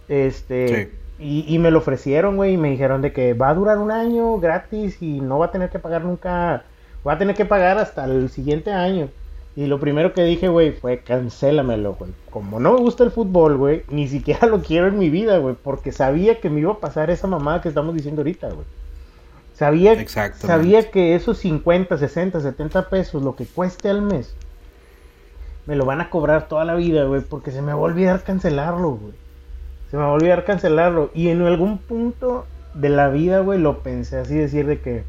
Speaker 1: Este, y, y, me lo ofrecieron, güey, y me dijeron de que va a durar un año gratis y no va a tener que pagar nunca, va a tener que pagar hasta el siguiente año. Y lo primero que dije, güey, fue cancélamelo, güey. Como no me gusta el fútbol, güey, ni siquiera lo quiero en mi vida, güey, porque sabía que me iba a pasar esa mamada que estamos diciendo ahorita, güey. Sabía, sabía que esos 50, 60, 70 pesos, lo que cueste al mes, me lo van a cobrar toda la vida, güey, porque se me va a olvidar cancelarlo, güey. Se me va a olvidar cancelarlo. Y en algún punto de la vida, güey, lo pensé así, decir de que,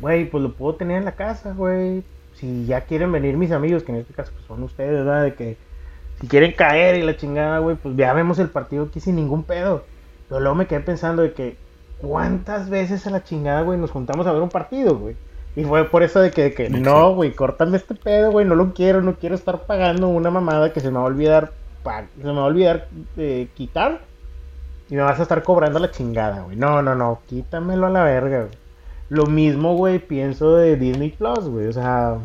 Speaker 1: güey, pues lo puedo tener en la casa, güey si ya quieren venir mis amigos, que en este caso pues, son ustedes, ¿verdad? De que si quieren caer y la chingada, güey, pues ya vemos el partido aquí sin ningún pedo. Pero luego me quedé pensando de que, ¿cuántas veces a la chingada, güey, nos juntamos a ver un partido, güey? Y fue por eso de que, de que no, güey, córtame este pedo, güey, no lo quiero, no quiero estar pagando una mamada que se me va a olvidar, se me va a olvidar eh, quitar y me vas a estar cobrando la chingada, güey. No, no, no, quítamelo a la verga, güey. Lo mismo, güey, pienso de Disney Plus, güey. O sea,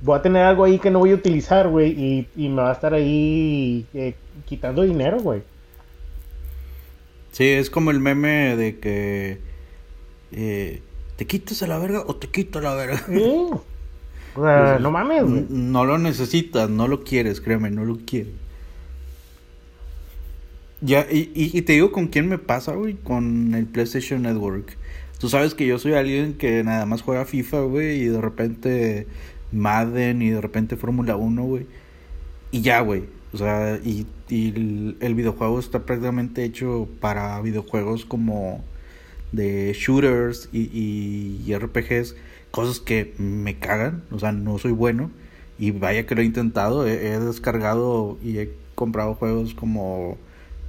Speaker 1: voy a tener algo ahí que no voy a utilizar, güey, y, y, me va a estar ahí eh, quitando dinero, güey.
Speaker 2: Sí, es como el meme de que eh, te quitas a la verga o te quito a la verga.
Speaker 1: Sí. O sea, no mames, güey.
Speaker 2: No lo necesitas, no lo quieres, créeme, no lo quieres. Ya, y, y, y te digo con quién me pasa, güey, con el PlayStation Network. Tú sabes que yo soy alguien que nada más juega FIFA, güey, y de repente Madden y de repente Fórmula 1, güey. Y ya, güey. O sea, y, el, videojuego está prácticamente hecho para videojuegos como de shooters y, y, RPGs, cosas que me cagan, o sea, no soy bueno. Y vaya que lo he intentado, he descargado y he comprado juegos como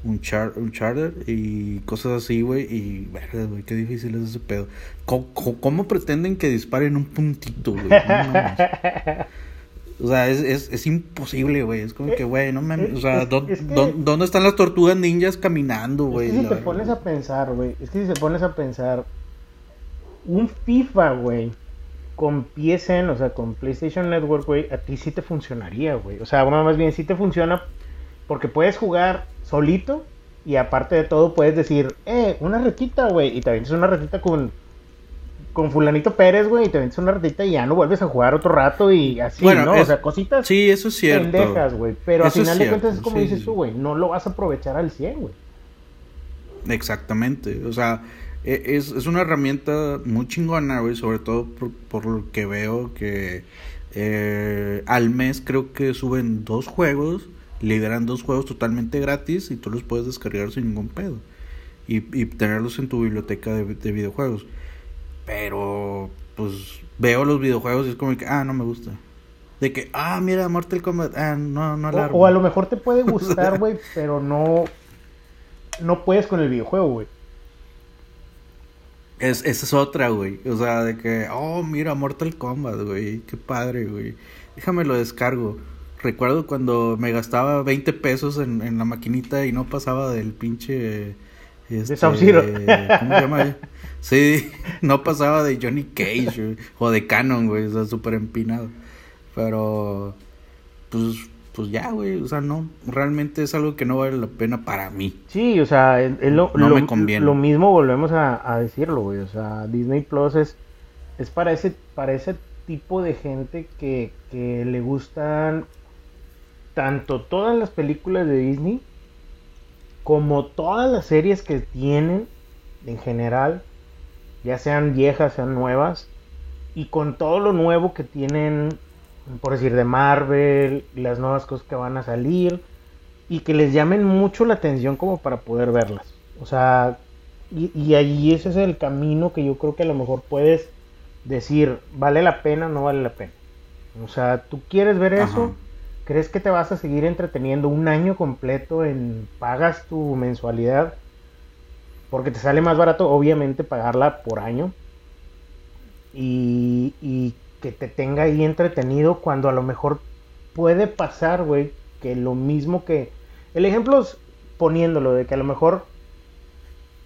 Speaker 2: un, char un charter y cosas así, güey. Y, verga, güey, qué difícil es ese pedo. ¿Cómo, pretenden que disparen un puntito, güey? o sea, es, es, es imposible, güey. Es como que, güey, no me... O sea, ¿dónde están las tortugas ninjas caminando, güey?
Speaker 1: Es que si te pones a pensar, güey. Es que si te pones a pensar. Un FIFA, güey. Con PSN, o sea, con PlayStation Network, güey, a ti sí te funcionaría, güey. O sea, bueno, más bien sí te funciona porque puedes jugar solito y aparte de todo puedes decir, eh, una retita, güey, y te avientas una retita con con fulanito Pérez, güey, y te avientas una retita y ya no vuelves a jugar otro rato y así, ¿no? o sea, cositas
Speaker 2: sí, eso es cierto.
Speaker 1: pendejas, güey, pero al final de cuentas es como dices tú, güey, no lo vas a aprovechar al 100, güey.
Speaker 2: Exactamente, o sea, e, es, es una herramienta muy chingona, güey, sobre todo por, por lo que veo que eh, al mes creo que suben dos juegos liberan dos juegos totalmente gratis y tú los puedes descargar sin ningún pedo. Y, y tenerlos en tu biblioteca de, videojuegos. Pero, pues, veo los videojuegos y es como que, ah, no me gusta. De que, ah, mira, Mortal Kombat, ah, no, no
Speaker 1: o, o a lo mejor te puede gustar, güey, pero no, no puedes con el videojuego, güey.
Speaker 2: Es, esa es otra, güey. O sea, de que, oh, mira, Mortal Kombat, güey. Qué padre, güey. Déjame lo descargo recuerdo cuando me gastaba 20 pesos en, en la maquinita y no pasaba del pinche...
Speaker 1: Este, ¿Cómo se
Speaker 2: llama? sí, no pasaba de Johnny Cage o de Canon, güey, o sea, súper empinado. Pero, pues, pues ya, güey, o sea, no, realmente es algo que no vale la pena para mí.
Speaker 1: Sí, o sea, lo, no me conviene. lo mismo volvemos a, a decirlo, güey, o sea, Disney Plus es, es para ese, para ese tipo de gente que, que le gustan tanto todas las películas de Disney como todas las series que tienen en general, ya sean viejas, sean nuevas, y con todo lo nuevo que tienen, por decir, de Marvel, las nuevas cosas que van a salir, y que les llamen mucho la atención como para poder verlas. O sea, y, y allí ese es el camino que yo creo que a lo mejor puedes decir, ¿vale la pena o no vale la pena? O sea, tú quieres ver eso, ¿crees que te vas a seguir entreteniendo un año completo en pagas tu mensualidad? Porque te sale más barato, obviamente, pagarla por año. Y, y que te tenga ahí entretenido cuando a lo mejor puede pasar, güey, que lo mismo que... El ejemplo es poniéndolo, de que a lo mejor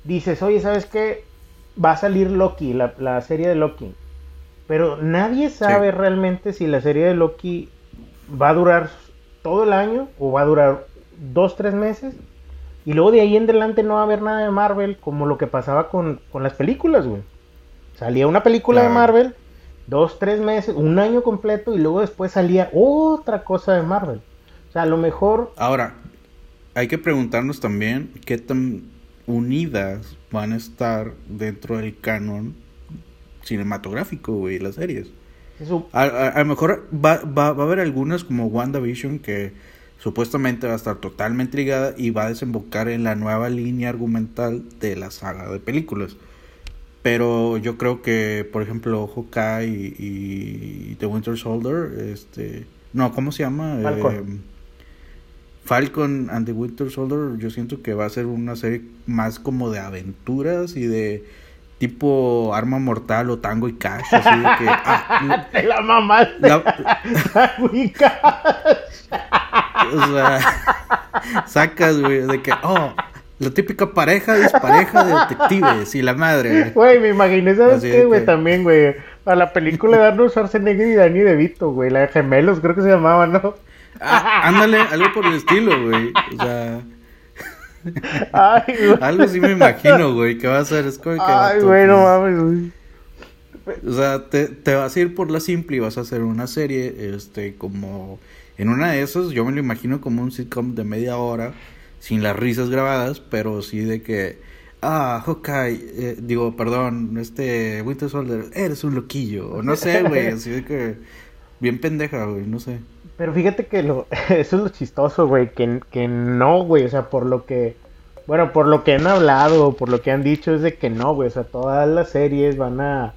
Speaker 1: dices, oye, ¿sabes qué? Va a salir Loki, la, la serie de Loki. Pero nadie sabe
Speaker 2: Sí.
Speaker 1: realmente si la serie de Loki va a durar todo el año o va a durar dos, tres meses. Y luego de ahí en adelante no va a haber nada de Marvel como lo que pasaba con, con las películas, güey. Salía una película de. Marvel, dos, tres meses, un año completo y luego después salía otra cosa de Marvel. O sea, a lo mejor
Speaker 2: Ahora, hay que preguntarnos también qué tan unidas van a estar dentro del canon cinematográfico, güey, las series.
Speaker 1: Sup-
Speaker 2: A, a- a lo mejor va, va, va a haber algunas como WandaVision que supuestamente va a estar totalmente ligada y va a desembocar en la nueva línea argumental de la saga de películas. Pero yo creo que, por ejemplo, Hawkeye y, y The Winter Soldier, este... No, ¿cómo se llama?
Speaker 1: Falcon.
Speaker 2: Eh, Falcon and the Winter Soldier, yo siento que va a ser una serie más como de aventuras y de tipo Arma Mortal o Tango y Cash, así de que... ah,
Speaker 1: te la mamaste.
Speaker 2: la-
Speaker 1: Güey, ca-
Speaker 2: o sea, sacas, güey, de que, oh, la típica pareja dispareja de detectives y la madre.
Speaker 1: Güey, me imaginé, ¿sabes
Speaker 2: Así
Speaker 1: qué,
Speaker 2: de
Speaker 1: güey?
Speaker 2: que-
Speaker 1: También, güey. A la película de Arnold Schwarzenegger y Danny DeVito, güey. La de gemelos, creo que se llamaba, ¿no?
Speaker 2: Ah, ándale, algo por el estilo, güey. O sea,
Speaker 1: Ay, güey.
Speaker 2: algo sí me imagino, güey, que va a ser. Es como que,
Speaker 1: Ay,
Speaker 2: vato,
Speaker 1: güey, no
Speaker 2: pues,
Speaker 1: mames, güey.
Speaker 2: O sea, te, te vas a ir por la simple y vas a hacer una serie, este, como... En una de esas, yo me lo imagino como un sitcom de media hora, sin las risas grabadas, pero sí de que... Ah, Hawkeye, eh, digo, perdón, este, Winter Soldier, eres un loquillo, o no sé, güey, así de que... Bien pendeja, güey, no sé.
Speaker 1: Pero fíjate que lo, eso es lo chistoso, güey, que, que no, güey, o sea, por lo que, bueno, por lo que han hablado, por lo que han dicho, es de que no, güey, o sea, todas las series van a,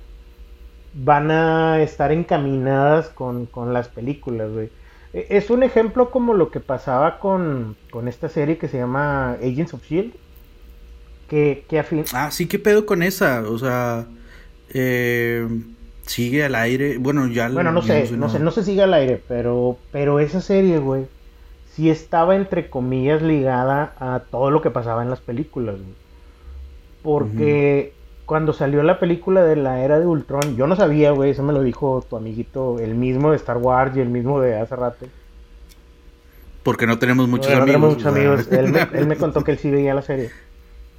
Speaker 1: van a estar encaminadas con, con las películas, güey. E- Es un ejemplo como lo que pasaba con, con esta serie que se llama Agents of S.H.I.E.L.D., que, que a fin...
Speaker 2: Ah, sí, ¿qué pedo con esa? O sea, eh, sigue al aire, bueno, ya...
Speaker 1: Bueno, no sé, no sé, no se sigue al aire, pero, pero esa serie, güey, sí estaba entre comillas ligada a todo lo que pasaba en las películas, güey. Porque cuando salió la película de la era de Ultron, yo no sabía, güey, eso me lo dijo tu amiguito, el mismo de Star Wars y el mismo de hace rato.
Speaker 2: Porque no tenemos muchos
Speaker 1: no
Speaker 2: amigos.
Speaker 1: tenemos muchos amigos. Él me, él me contó que él sí veía la serie.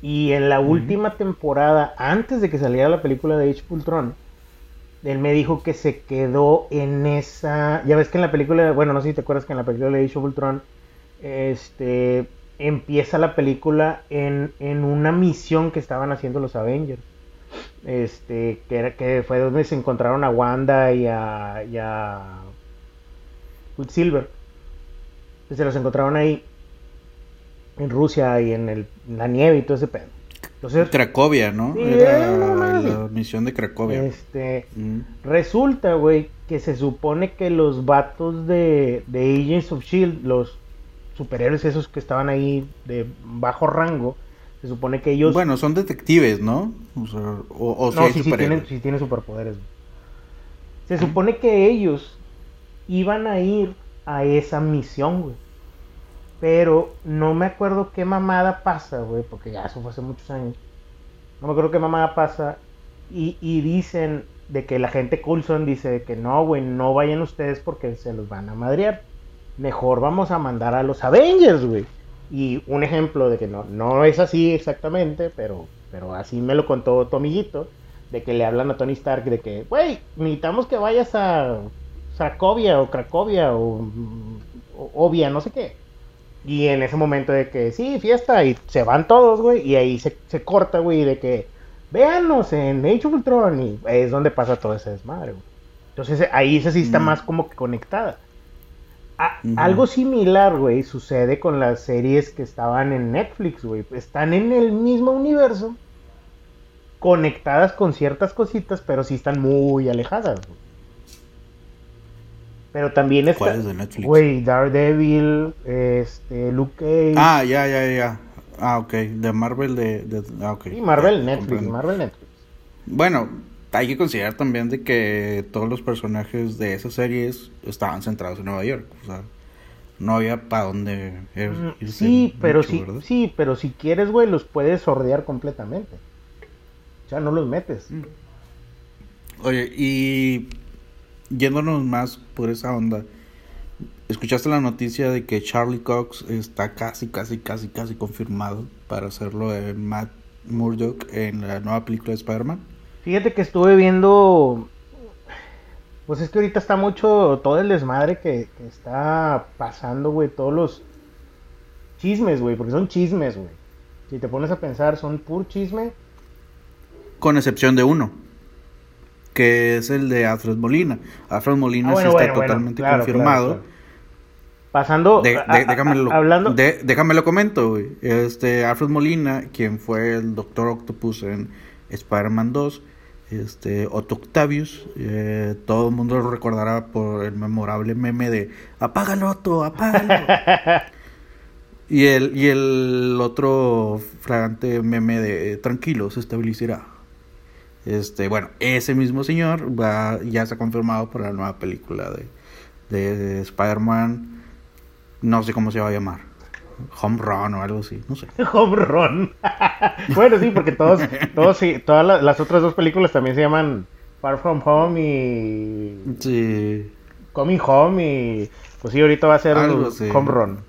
Speaker 1: Y en la última temporada, antes de que saliera la película de Age of Ultron, él me dijo que se quedó en esa. Ya ves que en la película, bueno, no sé si te acuerdas que en la película de Age of Ultron, este, empieza la película en, en una misión que estaban haciendo los Avengers. Este, que, fue donde se encontraron a Wanda y a, y a. Que se los encontraron ahí en Rusia y en, el, en la nieve y todo ese pedo. Entonces,
Speaker 2: Cracovia, ¿no?
Speaker 1: Sí,
Speaker 2: Era
Speaker 1: mames.
Speaker 2: la misión de Cracovia.
Speaker 1: este,
Speaker 2: Mm.
Speaker 1: resulta, güey, que se supone que los vatos de, de Agents of Shield, los superhéroes esos que estaban ahí de bajo rango, se supone que ellos
Speaker 2: Bueno, son detectives, ¿no? O sea, o, o si
Speaker 1: No,
Speaker 2: hay
Speaker 1: sí, sí tienen, sí tienen superpoderes. güey. Se supone que ellos iban a ir a esa misión, güey. Pero no me acuerdo qué mamada pasa, güey, porque ya eso fue hace muchos años. No me acuerdo qué mamada pasa. Y, dicen de que la gente Coulson dice que no, güey, no vayan ustedes porque se los van a madrear. Mejor vamos a mandar a los Avengers, güey. Y un ejemplo de que no, no es así exactamente, pero, pero así me lo contó tu amiguito. de que le hablan a Tony Stark de que, güey, necesitamos que vayas a Cracovia o Cracovia o, o Obvia, no sé qué. Y en ese momento de que, sí, fiesta, y se van todos, güey, y ahí se, se corta, güey, de que, véanos en Age of Ultron, y es donde pasa todo ese desmadre, güey. Entonces ahí esa sí está
Speaker 2: Mm.
Speaker 1: más como que conectada. A-. Algo similar, güey, sucede con las series que estaban en Netflix, güey. Están en el mismo universo, conectadas con ciertas cositas, pero sí están muy alejadas, güey. Pero también está,
Speaker 2: ¿Cuál es de Netflix?
Speaker 1: güey, Daredevil, este, Luke Cage,
Speaker 2: Ah, ya, ya, ya. Ah, ok. De Marvel de... de- ah, ok.
Speaker 1: y Marvel
Speaker 2: Ya,
Speaker 1: Netflix,
Speaker 2: comprendo.
Speaker 1: Marvel Netflix.
Speaker 2: Bueno, hay que considerar también de que todos los personajes de esas series estaban centrados en Nueva York. O sea, no había para dónde irse
Speaker 1: Sí, pero
Speaker 2: mucho,
Speaker 1: sí,
Speaker 2: ¿verdad?
Speaker 1: sí, pero si quieres, güey, los puedes sordear completamente. O sea, no los metes.
Speaker 2: Mm. Oye, y yéndonos más por esa onda, ¿escuchaste la noticia de que Charlie Cox está casi, casi, casi, casi confirmado para hacerlo de Matt Murdock en la nueva película de Spider-Man?
Speaker 1: Fíjate que estuve viendo. Pues es que ahorita está mucho todo el desmadre que, que está pasando, güey. Todos los chismes, güey. Porque son chismes, güey. Si te pones a pensar, son pur chisme.
Speaker 2: Con excepción de uno, que es el de Alfred Molina. Alfred Molina
Speaker 1: Ah, bueno,
Speaker 2: sí está
Speaker 1: bueno, bueno,
Speaker 2: totalmente
Speaker 1: claro,
Speaker 2: confirmado.
Speaker 1: claro, claro. Pasando.
Speaker 2: De- de-
Speaker 1: a- a-
Speaker 2: déjamelo,
Speaker 1: hablando.
Speaker 2: de- déjamelo comento, güey. Este, Alfred Molina, quien fue el Doctor Octopus en Spider-Man 2, este, Otto Octavius, eh, todo el mundo lo recordará por el memorable meme de apágalo Otto, apágalo. y el, y el otro fragante meme de tranquilo, se estabilizará. Este, bueno, ese mismo señor va, ya se ha confirmado para la nueva película de, de Spider-Man. No sé cómo se va a llamar. Home Run o algo así, no sé.
Speaker 1: Home Run. bueno, sí, porque todos, todos sí, todas la- las otras dos películas también se llaman Far From Home y
Speaker 2: Sí.
Speaker 1: Coming Home y pues sí, ahorita va a ser
Speaker 2: Algo.
Speaker 1: Home Run.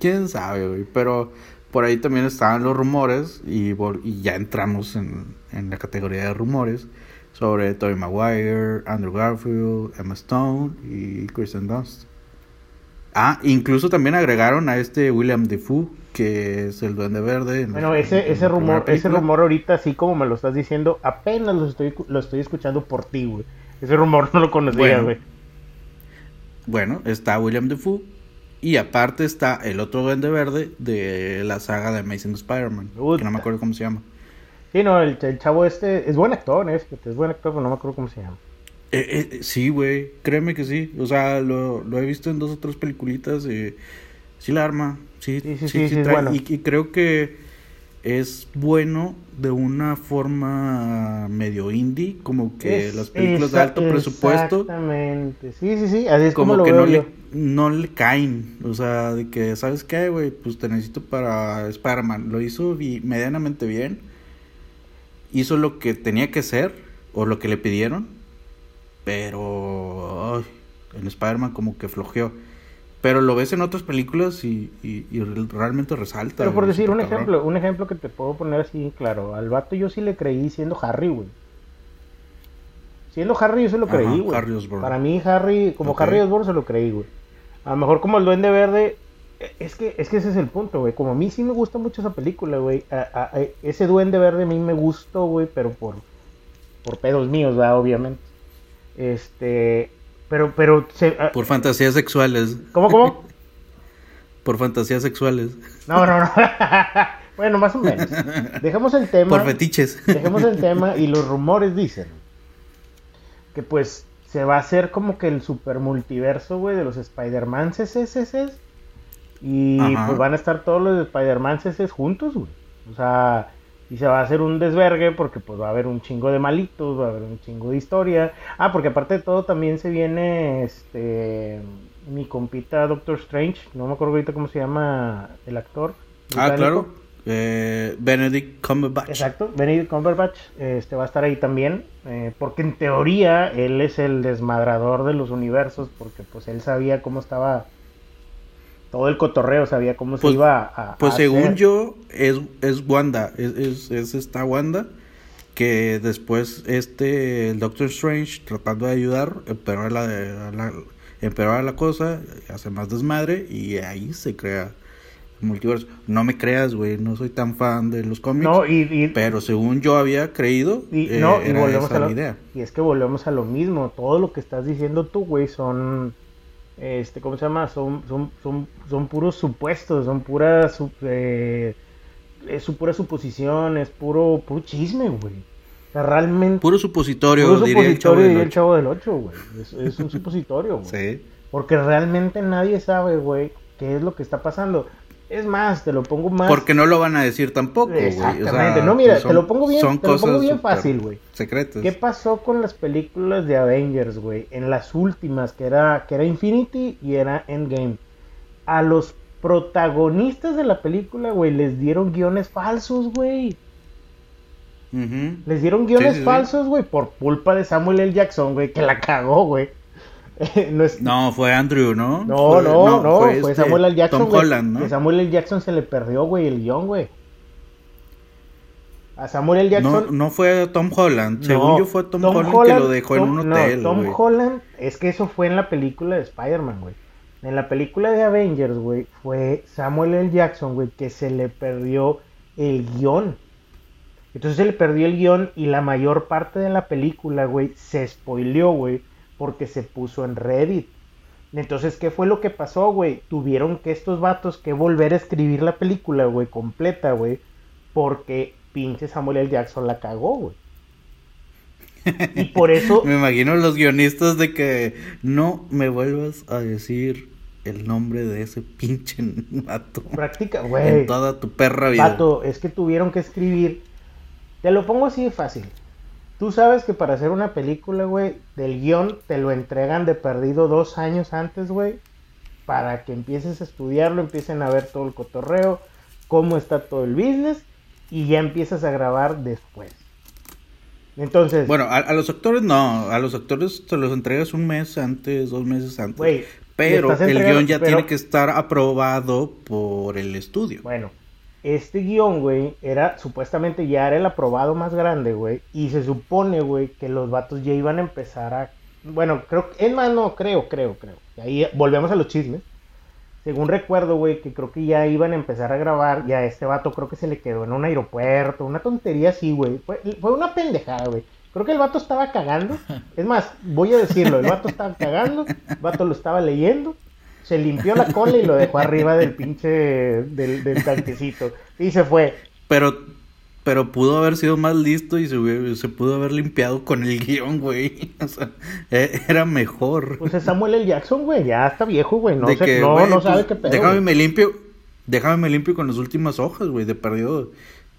Speaker 2: Quién sabe, güey. Pero por ahí también estaban los rumores y, y ya entramos en, en la categoría de rumores sobre Tobey Maguire, Andrew Garfield, Emma Stone y Kristen Dunst. Ah, incluso también agregaron a este William Defoe, que es el Duende Verde. en
Speaker 1: Bueno, ese, ese rumor, ese rumor ahorita, así como me lo estás diciendo, apenas lo estoy, lo estoy escuchando por ti, güey. Ese rumor no lo conocía,
Speaker 2: Bueno.
Speaker 1: güey.
Speaker 2: Bueno, está William Defoe. Y aparte está el otro Duende Verde de la saga de Amazing Spider-Man. Que no me acuerdo cómo se llama.
Speaker 1: Sí, no, el, el chavo este es buen actor, ¿eh? Es buen actor, pero no me acuerdo cómo se llama.
Speaker 2: Eh, eh, sí, güey, créeme que sí. O sea, lo, lo he visto en dos o tres peliculitas. y sí la arma. Sí,
Speaker 1: Sí,
Speaker 2: sí,
Speaker 1: sí, sí, sí, es
Speaker 2: trae-
Speaker 1: bueno.
Speaker 2: y, y creo que es bueno de una forma medio indie. Como que
Speaker 1: Es-
Speaker 2: las películas de alto presupuesto.
Speaker 1: Exactamente. Sí, sí, sí. Así es como,
Speaker 2: Como
Speaker 1: lo
Speaker 2: que
Speaker 1: veo
Speaker 2: no
Speaker 1: yo.
Speaker 2: le, no le caen. O sea, de que, ¿sabes qué, güey? Pues te necesito para Spider-Man. Lo hizo medianamente bien. Hizo lo que tenía que ser. O lo que le pidieron. Pero. Ay, en Spider-Man como que flojeó. Pero lo ves en otras películas y, y- y realmente resalta.
Speaker 1: Pero por decir un
Speaker 2: cabrón.
Speaker 1: ejemplo, un ejemplo que te puedo poner así, claro, al vato yo sí le creí siendo Harry, güey. Siendo Harry yo se lo
Speaker 2: Ajá,
Speaker 1: creí, güey. Para mí Harry, como. Harry Osborn se lo creí, güey. A lo mejor como el Duende Verde, es que, es que ese es el punto, güey. Como a mí sí me gusta mucho esa película, güey. ese Duende Verde a mí me gustó, güey, pero por, por pedos míos, ¿verdad? Obviamente. Este, pero, pero, se, a-
Speaker 2: Por fantasías sexuales.
Speaker 1: ¿cómo, cómo?
Speaker 2: Por fantasías sexuales.
Speaker 1: No, no, no. bueno, más o menos. Dejemos el tema.
Speaker 2: Por fetiches.
Speaker 1: Dejemos el tema y los rumores dicen que pues se va a hacer como que el super multiverso, güey, de los Spider-Man. Y
Speaker 2: Ajá.
Speaker 1: pues van a estar todos los Spider-Man juntos, güey. O sea, y se va a hacer un desvergue porque pues va a haber un chingo de malitos, va a haber un chingo de historia. Ah, porque aparte de todo también se viene este mi compita Doctor Strange, no me acuerdo ahorita cómo se llama el actor.
Speaker 2: Ah,
Speaker 1: británico.
Speaker 2: claro. Eh, Benedict Cumberbatch.
Speaker 1: Exacto, Benedict Cumberbatch este, va a estar ahí también, eh, porque en teoría él es el desmadrador de los universos, porque pues él sabía cómo estaba todo el cotorreo, sabía cómo
Speaker 2: Pues-
Speaker 1: se iba a... a
Speaker 2: Pues según
Speaker 1: hacer.
Speaker 2: yo, es, es Wanda. Es, es, es esta Wanda. que después este el Doctor Strange tratando de ayudar empeora la, la, empeora la cosa hace más desmadre y ahí se crea el multiverso no me creas güey no soy tan fan de los cómics
Speaker 1: No, y, y-
Speaker 2: pero según yo había creído
Speaker 1: y-
Speaker 2: eh,
Speaker 1: no, y volvemos
Speaker 2: esa
Speaker 1: a
Speaker 2: la
Speaker 1: lo,
Speaker 2: idea
Speaker 1: y es que volvemos a lo mismo. Todo lo que estás diciendo tú, güey, son este, ¿cómo se llama? Son, son, son, son puros supuestos, son puras eh, es su pura suposición, es puro, puro chisme, güey. O sea, realmente
Speaker 2: puro supositorio
Speaker 1: puro
Speaker 2: diría el chavo
Speaker 1: supositorio el chavo del 8, güey. Es, es un supositorio, güey.
Speaker 2: sí
Speaker 1: Porque realmente nadie sabe, güey, qué es lo que está pasando. Es más, te lo pongo más.
Speaker 2: porque no lo van a decir tampoco güey. O sea,
Speaker 1: Exactamente. no, mira, te lo pongo bien,
Speaker 2: son
Speaker 1: te lo pongo bien fácil, güey.
Speaker 2: secretas
Speaker 1: ¿Qué pasó con las películas de Avengers, güey? En las últimas, que era, que era Infinity y era Endgame. A los protagonistas de la película, güey, les dieron guiones falsos, güey. Les dieron guiones
Speaker 2: Sí, sí, sí.
Speaker 1: falsos, güey, por culpa de Samuel L. Jackson, güey, que la cagó, güey. no es,
Speaker 2: No, fue Andrew, ¿no?
Speaker 1: No,
Speaker 2: Fue-
Speaker 1: no, no, fue,
Speaker 2: este,
Speaker 1: Samuel L. Jackson,
Speaker 2: Tom. Holland, ¿no?
Speaker 1: Samuel L. Jackson se le perdió, güey, el guion, güey. A Samuel L. Jackson.
Speaker 2: No, no fue Tom Holland.
Speaker 1: no,
Speaker 2: Según yo fue Tom, Holland, que lo dejó en
Speaker 1: Tom-
Speaker 2: un
Speaker 1: no,
Speaker 2: hotel,
Speaker 1: Tom
Speaker 2: güey.
Speaker 1: Holland, es que eso fue en la película de Spider-Man, güey. En la película de Avengers, güey, fue Samuel L. Jackson, güey, que se le perdió el guion. Entonces se le perdió el guion y la mayor parte de la película, güey, se spoileó, güey, porque se puso en Reddit. Entonces, ¿qué fue lo que pasó, güey? Tuvieron que estos vatos que volver a escribir la película, güey, completa, güey, porque pinche Samuel L. Jackson la cagó, güey. Y por eso,
Speaker 2: Me imagino los guionistas de que no me vuelvas a decir el nombre de ese pinche vato.
Speaker 1: práctica,
Speaker 2: En
Speaker 1: güey.
Speaker 2: toda tu perra vida.
Speaker 1: Vato, es que tuvieron que escribir. Te lo pongo así de fácil. Tú sabes que para hacer una película, güey, del guion te lo entregan de perdido dos años antes, güey. Para que empieces a estudiarlo, empiecen a ver todo el cotorreo, cómo está todo el business, y ya empiezas a grabar después. Entonces,
Speaker 2: Bueno, a, a los actores no. A los actores te los entregas un mes antes, dos meses antes.
Speaker 1: güey,
Speaker 2: pero el guion ya
Speaker 1: pero-
Speaker 2: tiene que estar aprobado por el estudio.
Speaker 1: Bueno, este guion, güey, era supuestamente ya era el aprobado más grande, güey. Y se supone, güey, que los vatos ya iban a empezar a. Bueno, creo que. Es más, no, creo, creo, creo. Y ahí volvemos a los chismes. Según recuerdo, güey, que creo que ya iban a empezar a grabar. Ya este vato creo que se le quedó en un aeropuerto. Una tontería así, güey. Fue, fue una pendejada, güey. Creo que el vato estaba cagando. Es más, voy a decirlo. El vato estaba cagando. El vato lo estaba leyendo. Se limpió la cola y lo dejó arriba del pinche. del, del tanquecito. Y se fue.
Speaker 2: Pero, pero pudo haber sido más listo y se, pudo haber limpiado con el guion, güey. O sea, e- era mejor.
Speaker 1: Pues es Samuel L. Jackson, güey. Ya está viejo, güey. No,
Speaker 2: De
Speaker 1: sé-
Speaker 2: que,
Speaker 1: no,
Speaker 2: güey,
Speaker 1: no
Speaker 2: pues,
Speaker 1: sabe qué pedo.
Speaker 2: Déjame
Speaker 1: güey.
Speaker 2: me limpio. Déjame me limpio con las últimas hojas, güey, de perdido.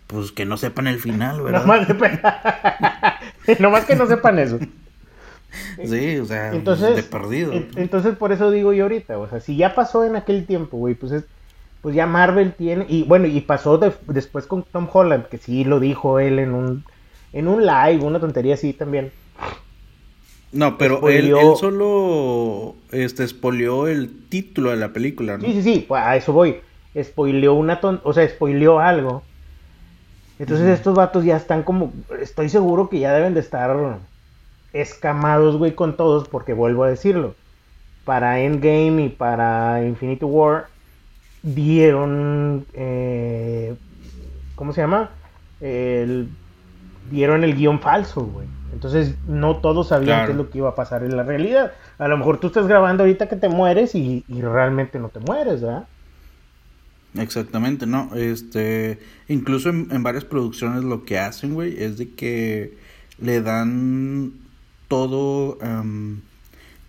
Speaker 2: Pues que no sepan el final, ¿verdad?
Speaker 1: Nomás, Nomás que no sepan eso.
Speaker 2: Sí, o sea,
Speaker 1: Entonces,
Speaker 2: de perdido.
Speaker 1: en- entonces por eso digo yo ahorita, o sea, si ya pasó en aquel tiempo, güey, pues es, pues ya Marvel tiene, y bueno, y pasó de- después con Tom Holland, que sí lo dijo él en un, en un live, una tontería así también.
Speaker 2: No, pero él, solo este spoileó el título de la película, ¿no?
Speaker 1: Sí, sí, sí, pues a eso voy. Spoileó una ton, o sea, spoileó algo. Entonces estos vatos ya están como, estoy seguro que ya deben de estar escamados, güey, con todos, porque vuelvo a decirlo. Para Endgame y para Infinity War dieron, eh, ¿cómo se llama? El, dieron el guion falso, güey. Entonces no todos sabían
Speaker 2: Claro.
Speaker 1: qué es lo que iba a pasar en la realidad. A lo mejor tú estás grabando ahorita que te mueres y, y realmente no te mueres, ¿verdad?
Speaker 2: Exactamente, no, este, incluso en, en varias producciones lo que hacen, güey, es de que le dan todo, em,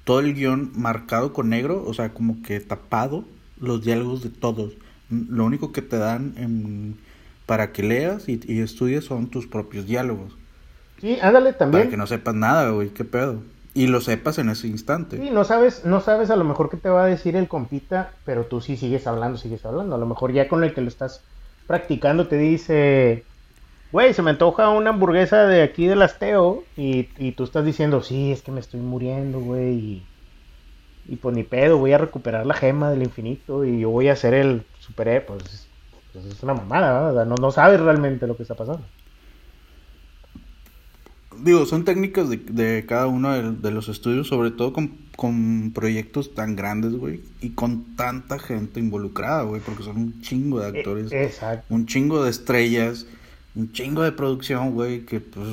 Speaker 2: todo el guion marcado con negro, o sea, como que tapado los diálogos de todos. Lo único que te dan para que leas y, y estudies son tus propios diálogos,
Speaker 1: Sí, ándale
Speaker 2: para
Speaker 1: también.
Speaker 2: que no sepas nada, güey, qué pedo. Y lo sepas en ese instante.
Speaker 1: Sí, no sabes, no sabes a lo mejor qué te va a decir el compita, pero tú sí sigues hablando, sigues hablando. A lo mejor ya con el que lo estás practicando te dice, güey, se me antoja una hamburguesa de aquí del Asteo y, y tú estás diciendo, sí, es que me estoy muriendo, güey, y, y pues ni pedo, voy a recuperar la gema del infinito y yo voy a hacer el super, pues, pues es una mamada, no, no sabes realmente lo que está pasando.
Speaker 2: digo, son técnicas de, de cada uno de, los estudios, sobre todo con, con proyectos tan grandes, güey, y con tanta gente involucrada, güey, porque son un chingo de e, actores,
Speaker 1: Exacto.
Speaker 2: un chingo de estrellas, un chingo de producción, güey, que pues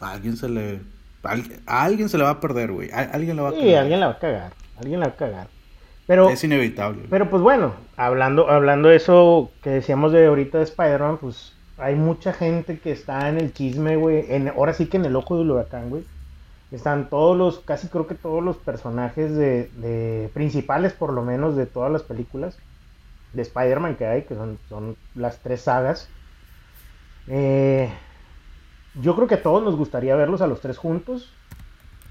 Speaker 2: a alguien se le, a, alguien se le va a perder, güey, a, alguien le va a
Speaker 1: cagar. Sí, alguien la va a cagar, alguien la va a cagar. Pero,
Speaker 2: es inevitable.
Speaker 1: Pero pues bueno, hablando, hablando de eso que decíamos de ahorita de Spider-Man, pues hay mucha gente que está en el chisme, güey. En, ahora sí que en el ojo del huracán, güey. Están todos los, casi creo que todos los personajes de, principales, por lo menos, de todas las películas de Spider-Man que hay, que son, son las tres sagas. Eh, yo creo que a todos nos gustaría verlos a los tres juntos.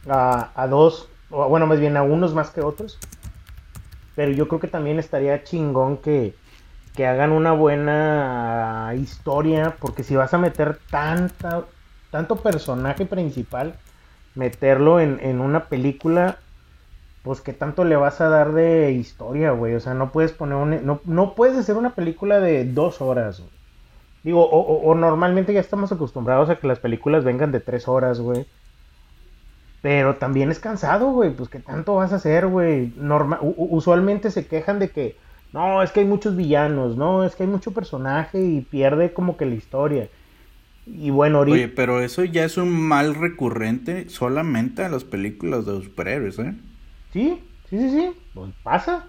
Speaker 1: A, a dos, o bueno, más bien a unos más que otros. Pero yo creo que también estaría chingón que, que hagan una buena historia, porque si vas a meter tanta, tanto personaje principal, meterlo en, una película, pues que tanto le vas a dar de historia, güey. O sea, no puedes poner un, no, no puedes hacer una película de dos horas, Digo, o, normalmente ya estamos acostumbrados a que las películas vengan de tres horas, güey. Pero también es cansado, güey. Pues que tanto vas a hacer, güey. usualmente se quejan de que no, es que hay muchos villanos, no, es que hay mucho personaje y pierde como que la historia. Y bueno,
Speaker 2: ahorita... Oye, pero eso ya es un mal recurrente solamente a las películas de los superhéroes, ¿eh?
Speaker 1: Sí, sí, sí, sí, pues pasa.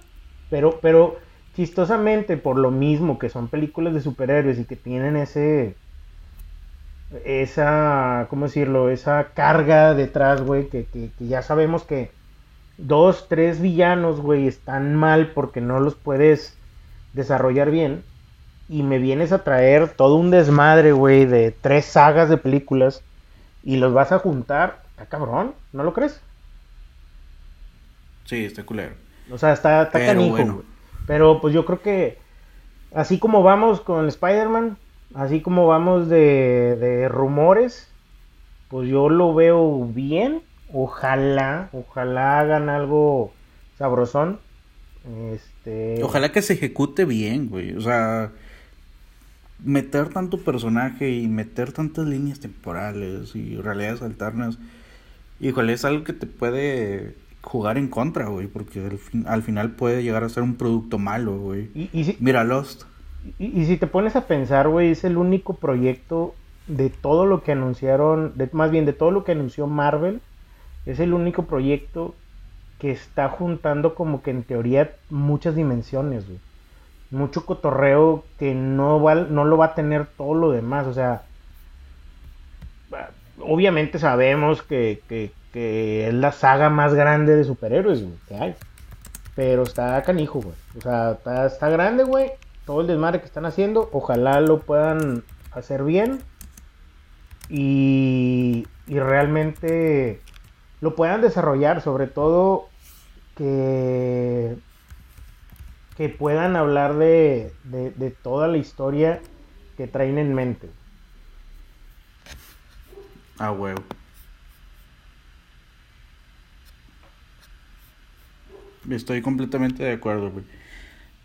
Speaker 1: Pero, pero chistosamente, por lo mismo que son películas de superhéroes y que tienen ese... Esa, ¿cómo decirlo? Esa carga detrás, güey, que, que, que ya sabemos que dos, tres villanos, güey, están mal porque no los puedes desarrollar bien. Y me vienes a traer todo un desmadre, güey, de tres sagas de películas. Y los vas a juntar. Está cabrón, ¿no lo crees?
Speaker 2: Sí, está culero.
Speaker 1: O sea, está, está canijo, Pero pues yo creo que así como vamos con Spider-Man, así como vamos de, de rumores, pues yo lo veo bien Ojalá, ojalá hagan algo sabrosón. Este...
Speaker 2: Ojalá que se ejecute bien, güey. O sea, meter tanto personaje y meter tantas líneas temporales y realidades alternas. Híjole, es algo que te puede jugar en contra, güey, porque al, final puede llegar a ser un producto malo, güey.
Speaker 1: Y,
Speaker 2: Mira Lost.
Speaker 1: Y, y, si te pones a pensar, güey, es el único proyecto de todo lo que anunciaron, de, más bien de todo lo que anunció Marvel es el único proyecto que está juntando como que en teoría muchas dimensiones, güey. Mucho cotorreo que no, va, no lo va a tener todo lo demás. O sea, obviamente sabemos que, que, que es la saga más grande de superhéroes que hay. Pero está canijo, güey. O sea, está, está grande, güey. Todo el desmadre que están haciendo. Ojalá lo puedan hacer bien. Y, y realmente lo puedan desarrollar, sobre todo que, que puedan hablar de, de, toda la historia que traen en mente.
Speaker 2: Ah, huevo. Estoy completamente de acuerdo, güey.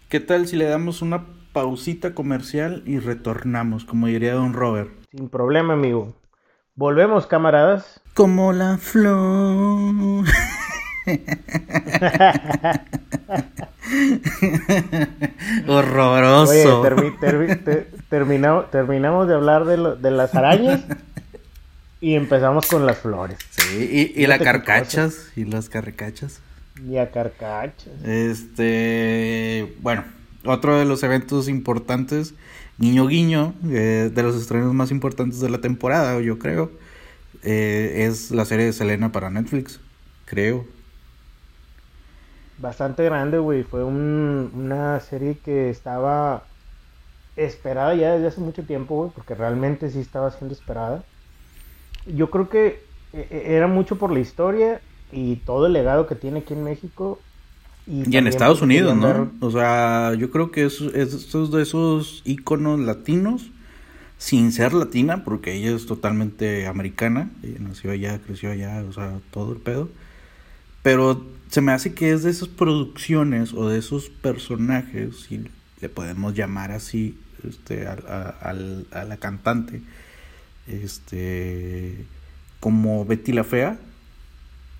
Speaker 2: ¿Qué tal si le damos una pausita comercial y retornamos, como diría Don Robert?
Speaker 1: Sin problema, amigo. Volvemos, camaradas.
Speaker 2: Como la flor. Horroroso.
Speaker 1: terminamos de hablar de, de, las arañas y empezamos con las flores.
Speaker 2: Sí, y, las carcachas. Y las carcachas.
Speaker 1: Y a carcachas.
Speaker 2: Este. Bueno, otro de los eventos importantes Guiño Guiño, eh, de los estrenos más importantes de la temporada, yo creo, eh, es la serie de Selena para Netflix, creo.
Speaker 1: Bastante grande, güey. Fue una serie que estaba esperada ya desde hace mucho tiempo, güey, porque realmente sí estaba siendo esperada. Yo creo que eh, era mucho por la historia y todo el legado que tiene aquí en México
Speaker 2: y, en Estados Unidos, ¿no? O sea, yo creo que es, es, de esos íconos latinos, sin ser latina, porque ella es totalmente americana, ella nació allá, creció allá, o sea, todo el pedo. Pero se me hace que es de esas producciones o de esos personajes, si le podemos llamar así este, a, a la cantante, este como Betty la Fea,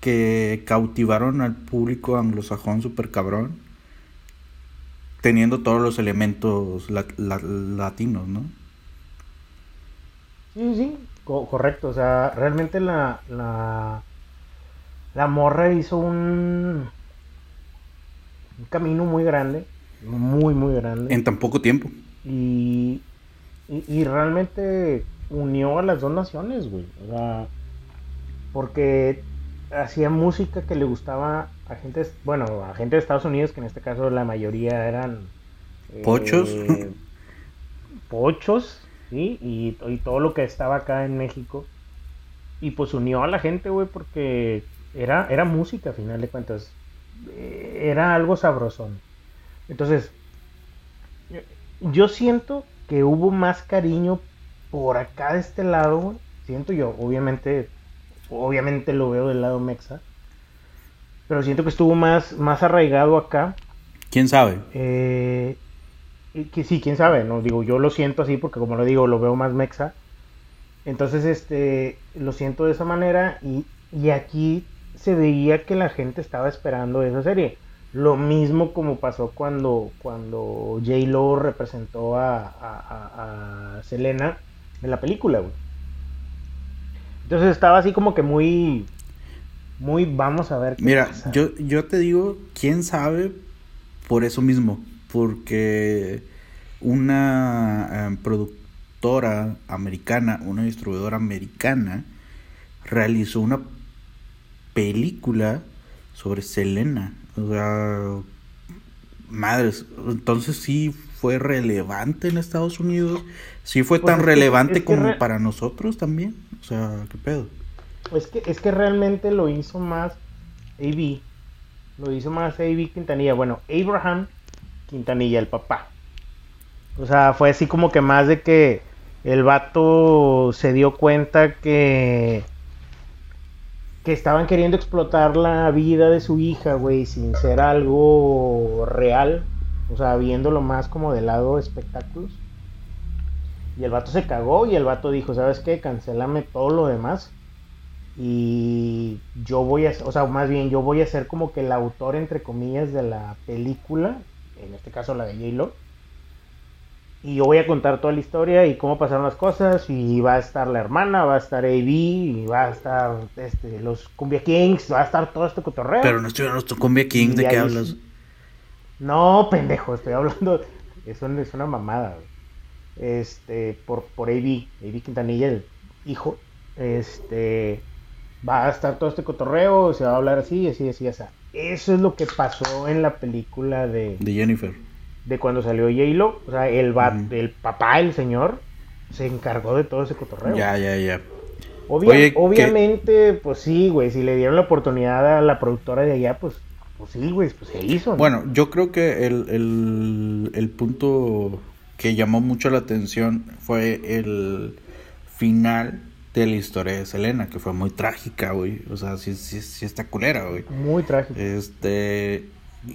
Speaker 2: que cautivaron al público anglosajón super cabrón, teniendo todos los elementos latinos, ¿no?
Speaker 1: Sí, sí, correcto. O sea, realmente la, la, la morra hizo un, un camino muy grande, muy, muy grande.
Speaker 2: En tan poco tiempo.
Speaker 1: Y, y, realmente unió a las dos naciones, güey. O sea, porque hacía música que le gustaba a gente, bueno, a gente de Estados Unidos, que en este caso la mayoría eran...
Speaker 2: Pochos.
Speaker 1: Eh, pochos, ¿sí? Y, y, todo lo que estaba acá en México. Y pues unió a la gente, güey, porque era, era música, a final de cuentas. Eh, era algo sabrosón. Entonces, yo siento que hubo más cariño por acá de este lado, Siento yo, obviamente, obviamente lo veo del lado mexa. Pero siento que estuvo más, más arraigado acá.
Speaker 2: ¿Quién sabe?
Speaker 1: Eh, que sí, quién sabe, no digo, yo lo siento así porque como lo digo, lo veo más mexa. Entonces, este, lo siento de esa manera y, y aquí se veía que la gente estaba esperando esa serie. Lo mismo como pasó cuando, cuando J. Lo representó a, a, Selena en la película, Entonces estaba así como que muy, muy, vamos a ver
Speaker 2: qué Mira, Yo, yo te digo, quién sabe por eso mismo, porque una eh, productora americana, una distribuidora americana, realizó una película sobre Selena. O sea, madres, entonces sí fue relevante en Estados Unidos, sí fue pues tan relevante como para nosotros también. O sea, ¿qué pedo?
Speaker 1: Es que, es que realmente lo hizo más AB, lo hizo más AB Quintanilla. Bueno, Abraham Quintanilla, el papá. O sea, fue así como que más de que el vato se dio cuenta que que estaban queriendo explotar la vida de su hija, güey, sin ser algo real, o sea, viéndolo más como del lado espectáculos. Y el vato se cagó y el vato dijo, ¿sabes qué? Cancelame todo lo demás. Y yo voy a, o sea, más bien yo voy a ser como que el autor, entre comillas, de la película, en este caso la de J-Lo y yo voy a contar toda la historia y cómo pasaron las cosas. Y va a estar la hermana, va a estar AB, y va a estar este, los Cumbia Kings, va a estar todo este cotorreo.
Speaker 2: Pero no estoy hablando de Cumbia Kings, ¿de qué hablas?
Speaker 1: No, pendejo, estoy hablando. Eso es una mamada, Este, por, por AB, AB Quintanilla, el hijo. Este, va a estar todo este cotorreo, se va a hablar así, así, así, así. Eso es lo que pasó en la película de.
Speaker 2: De Jennifer
Speaker 1: de cuando salió J-Lo, o sea, el, el papá, el señor, se encargó de todo ese cotorreo.
Speaker 2: Ya, ya, ya.
Speaker 1: obviamente, pues sí, güey, si le dieron la oportunidad a la productora de allá, pues, pues sí, güey, pues se hizo.
Speaker 2: Bueno, yo creo que el, el, el punto que llamó mucho la atención fue el final de la historia de Selena, que fue muy trágica, güey. O sea, sí, sí, sí está culera, güey.
Speaker 1: Muy trágica.
Speaker 2: Este,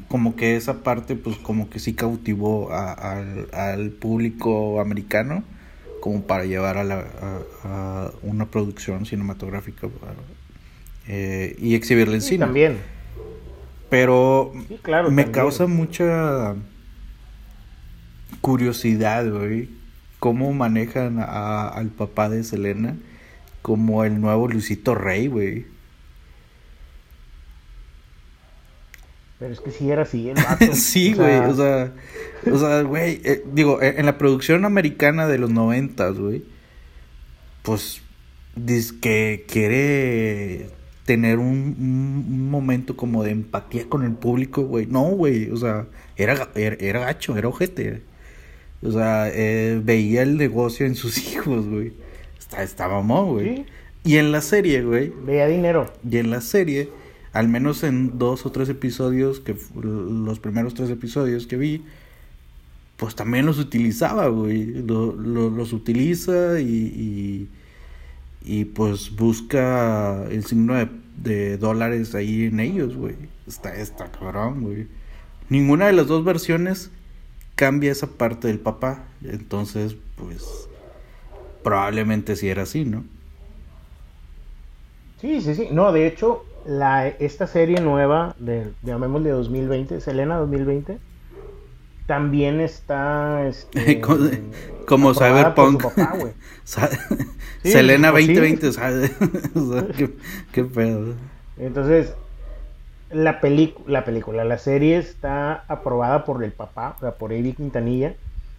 Speaker 2: como que esa parte pues como que sí cautivó al público americano como para llevar a, la, una producción cinematográfica eh, y exhibirla en cine.
Speaker 1: También.
Speaker 2: Pero me causa mucha curiosidad, güey, cómo manejan al papá de Selena como el nuevo Luisito Rey, güey.
Speaker 1: Pero es que sí era así el
Speaker 2: sí, güey, o sea, o sea, güey, eh, digo, e, en la producción americana de los noventas, güey, pues, dice que quiere tener un, momento como de empatía con el público, güey. No, güey, o sea, era, era, gacho, era ojete. O sea, eh, veía el negocio en sus hijos, güey. Estaba mamón, güey. Y en la serie, güey.
Speaker 1: Veía dinero.
Speaker 2: Y en la serie al menos en dos o tres episodios, que los primeros tres episodios que vi, pues también los utilizaba, güey. los utiliza y, y, pues busca el signo de, dólares ahí en ellos, güey. Está, está cabrón, güey. Ninguna de las dos versiones cambia esa parte del papá. Entonces, pues, probablemente sí era así, ¿no?
Speaker 1: Sí, sí, sí. No, de hecho, la, esta serie nueva, de, llamémosle 2020, Selena 2020, también está... Este,
Speaker 2: como Cyberpunk. Selena 2020, ¿sabes? qué, pedo.
Speaker 1: Entonces, la, la película, la serie está aprobada por el papá, o sea, por Eddie Quintanilla.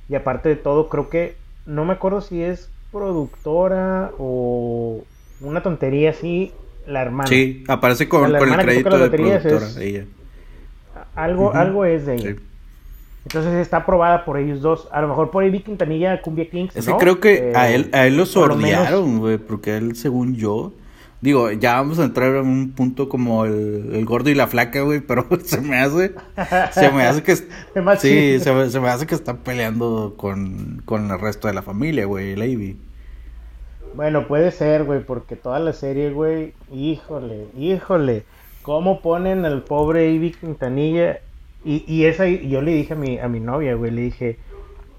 Speaker 1: Y aparte de todo, creo que, no me acuerdo si es productora o una tontería así, la hermana.
Speaker 2: Sí, aparece con, el crédito de productora,
Speaker 1: Algo, algo es de ella. Entonces está aprobada por ellos dos. A lo mejor por Eddie Quintanilla, Cumbia Kings.
Speaker 2: Es creo que a él, a él lo sordearon, güey, porque él, según yo, Digo, ya vamos a entrar en un punto como el, gordo y la flaca, güey, pero se me hace, se me hace que, sí, se me, se me, hace que está peleando con, con el resto de la familia, güey, Lady.
Speaker 1: Bueno, puede ser, güey, porque toda la serie, güey, híjole, híjole, cómo ponen al pobre Ivy Quintanilla, y, y esa, yo le dije a mi, a mi novia, güey, le dije,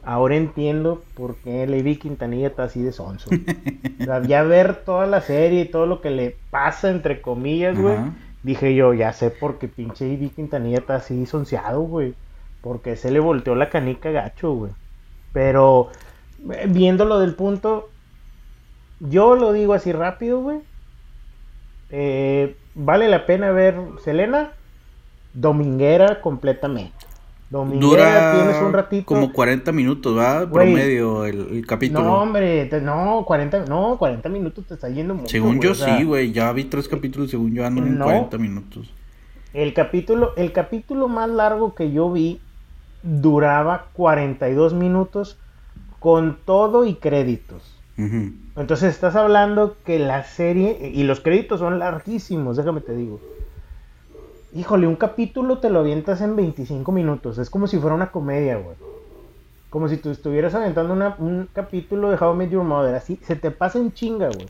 Speaker 1: ahora entiendo por qué Levi Quintanilla está así de sonso. o sea, ya ver toda la serie y todo lo que le pasa, entre comillas, güey, dije yo, ya sé por qué pinche Levi Quintanilla está así sonciado, güey. Porque se le volteó la canica gacho, güey. Pero, eh, viéndolo del punto, yo lo digo así rápido, güey. Eh, vale la pena ver Selena dominguera completamente.
Speaker 2: Dura tienes un ratito. como 40 minutos, ¿va? Promedio el, capítulo.
Speaker 1: No, hombre, no, 40, no, 40 minutos te está yendo mucho.
Speaker 2: Según yo sí, güey, ya vi tres capítulos, según yo ando en 40 minutos.
Speaker 1: El capítulo, el capítulo más largo que yo vi duraba 42 minutos con todo y créditos. Entonces estás hablando que la serie, y los créditos son larguísimos, déjame te digo híjole, un capítulo te lo avientas en 25 minutos. Es como si fuera una comedia, güey. Como si tú estuvieras aventando un capítulo de How I Met Your Mother. Así, se te pasa en chinga, güey.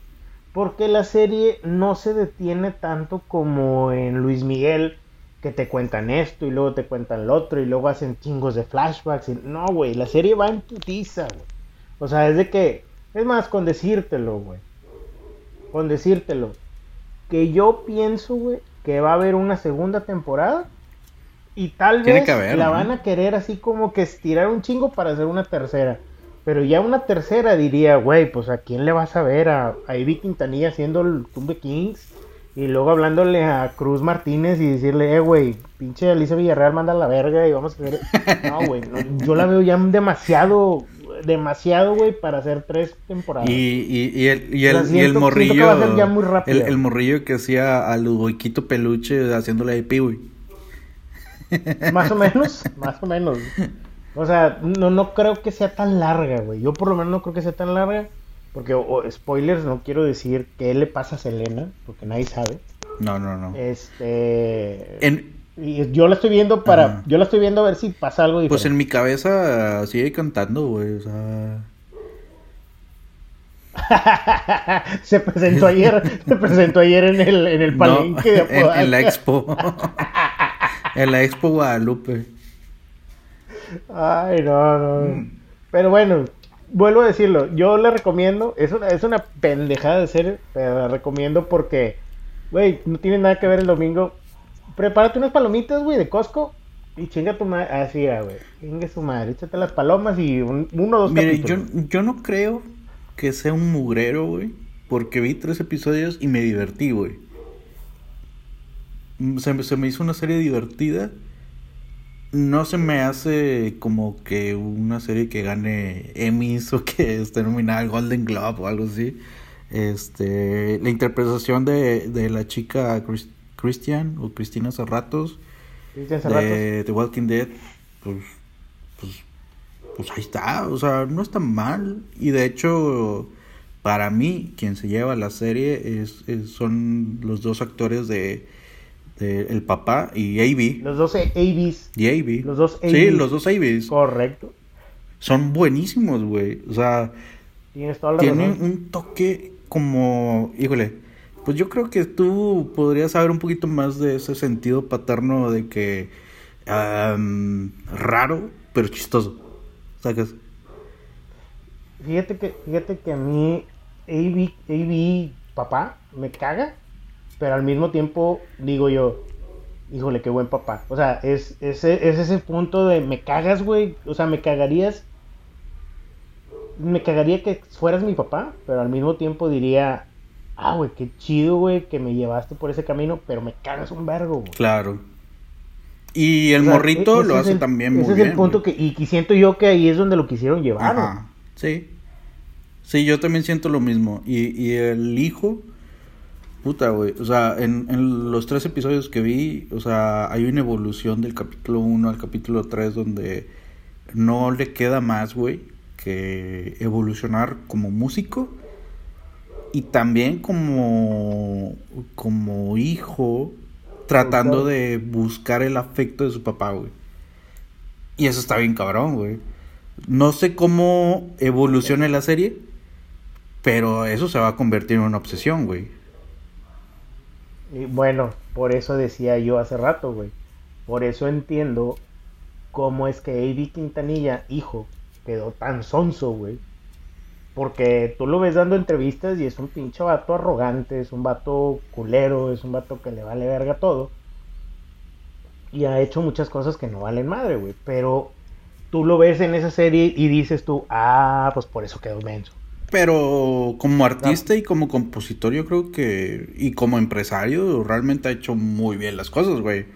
Speaker 1: Porque la serie no se detiene tanto como en Luis Miguel, que te cuentan esto y luego te cuentan lo otro y luego hacen chingos de flashbacks. No, güey, la serie va en putiza, güey. O sea, es de que, es más, con decírtelo, güey. Con decírtelo. Que yo pienso, güey, que va a haber una segunda temporada y tal vez la van a querer así como que estirar un chingo para hacer una tercera. Pero ya una tercera diría, güey, pues a quién le vas a ver a, a Ivy Quintanilla haciendo el Tumbe Kings y luego hablándole a Cruz Martínez y decirle, eh, güey, pinche Alicia Villarreal manda la verga y vamos a ver. No, güey, yo la veo ya demasiado demasiado, güey, para hacer tres temporadas.
Speaker 2: Y, y, y el, y el, y el morrillo. el, el, morrillo que hacía al huequito peluche haciéndole pi, güey.
Speaker 1: Más o menos, más o menos. O sea, no, no creo que sea tan larga, güey. Yo por lo menos no creo que sea tan larga. Porque, spoilers, no quiero decir qué le pasa a Selena, porque nadie sabe.
Speaker 2: No, no, no.
Speaker 1: Este. En, y yo la estoy viendo para. Yo la estoy viendo a ver si pasa algo
Speaker 2: diferente. Pues en mi cabeza sigue cantando, güey. O sea.
Speaker 1: se presentó ayer. se presentó ayer en el, en el palenque de
Speaker 2: en, en, la expo. en la expo Guadalupe.
Speaker 1: Ay, no, no. Mm. Pero bueno, vuelvo a decirlo. Yo le recomiendo. Es una, es una pendejada de serie. Pero la recomiendo porque. Güey, no tiene nada que ver el domingo prepárate unas palomitas, güey, de Costco. Y chinga tu madre, así, güey. Chinga su madre, échate las palomas y uno o dos
Speaker 2: Mire, yo, yo no creo que sea un mugrero, güey. Porque vi tres episodios y me divertí, güey. Mm, se, se, me hizo una serie divertida. No se me hace como que una serie que gane Emmys o que esté nominada al Golden Globe o algo así. Este, la interpretación de, de la chica Christian o Cristina Serratos de The Walking Dead, pues, pues, pues ahí está, o sea, no está mal. Y de hecho, para mí, quien se lleva la serie es, son los dos actores de, El Papá y A.B.
Speaker 1: Los dos A.B.s.
Speaker 2: Y A.B.
Speaker 1: Los dos
Speaker 2: A.B.s. Sí, los dos A.B.s.
Speaker 1: Correcto.
Speaker 2: Son buenísimos, güey. O sea, tienen un toque como, híjole, pues yo creo que tú podrías saber un poquito más de ese sentido paterno de que raro, pero chistoso. ¿Sacas?
Speaker 1: Fíjate que, fíjate que a mí AB, AB papá me caga pero al mismo tiempo digo yo, híjole, qué buen papá. O sea, es, es, es ese punto de me cagas, güey. O sea, me cagarías. Me cagaría que fueras mi papá, pero al mismo tiempo diría, ah, güey, qué chido, güey, que me llevaste por ese camino, pero me cagas un vergo, güey.
Speaker 2: Claro. Y el morrito e-, lo hace también muy bien. Ese es el
Speaker 1: punto que, y, siento yo que ahí es donde lo quisieron llevar. Ajá,
Speaker 2: sí. Sí, yo también siento lo mismo. Y, y el hijo, puta, güey. O sea, en, en, los tres episodios que vi, o sea, hay una evolución del capítulo 1 al capítulo 3 donde no le queda más, güey, que evolucionar como músico y también como, como hijo tratando de buscar el afecto de su papá, güey. Y eso está bien cabrón, güey. No sé cómo evolucione la serie, pero eso se va a convertir en una obsesión, güey.
Speaker 1: Y bueno, por eso decía yo hace rato, güey. Por eso entiendo cómo es que A.B. Quintanilla, hijo, quedó tan sonso, güey. Porque tú lo ves dando entrevistas y es un pinche vato arrogante, es un vato culero, es un vato que le vale verga todo. Y ha hecho muchas cosas que no valen madre, güey. Pero tú lo ves en esa serie y dices tú, ah, pues por eso quedó menso.
Speaker 2: Pero como artista y como compositor, yo creo que. Y como empresario, realmente ha hecho muy bien las cosas, güey.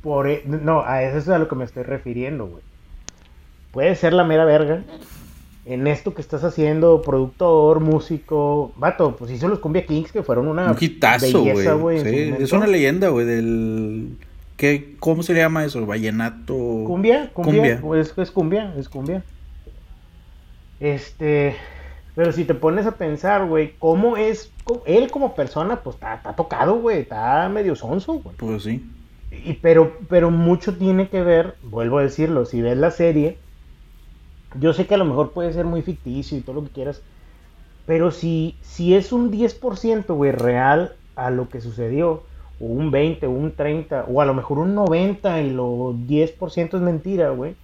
Speaker 1: Por, e, no, a eso es a lo que me estoy refiriendo, güey. Puede ser la mera verga. En esto que estás haciendo, productor, músico, vato, pues hizo los Cumbia Kings que fueron una
Speaker 2: Un hitazo, güey. Sí, es una leyenda, güey, del ¿Qué, ¿Cómo se llama eso? ¿Vallenato?
Speaker 1: ¿Cumbia? ¿Cumbia? Pues, es cumbia, es cumbia. Este, pero si te pones a pensar, güey, ¿cómo es? Él como persona, pues está, tocado, güey, está medio sonso, güey.
Speaker 2: Pues sí.
Speaker 1: Y, pero, pero mucho tiene que ver, vuelvo a decirlo, si ves la serie, yo sé que a lo mejor puede ser muy ficticio y todo lo que quieras, pero si, si es un 10%, güey, real a lo que sucedió, o un 20, o un 30, o a lo mejor un 90 y lo 10% es mentira, güey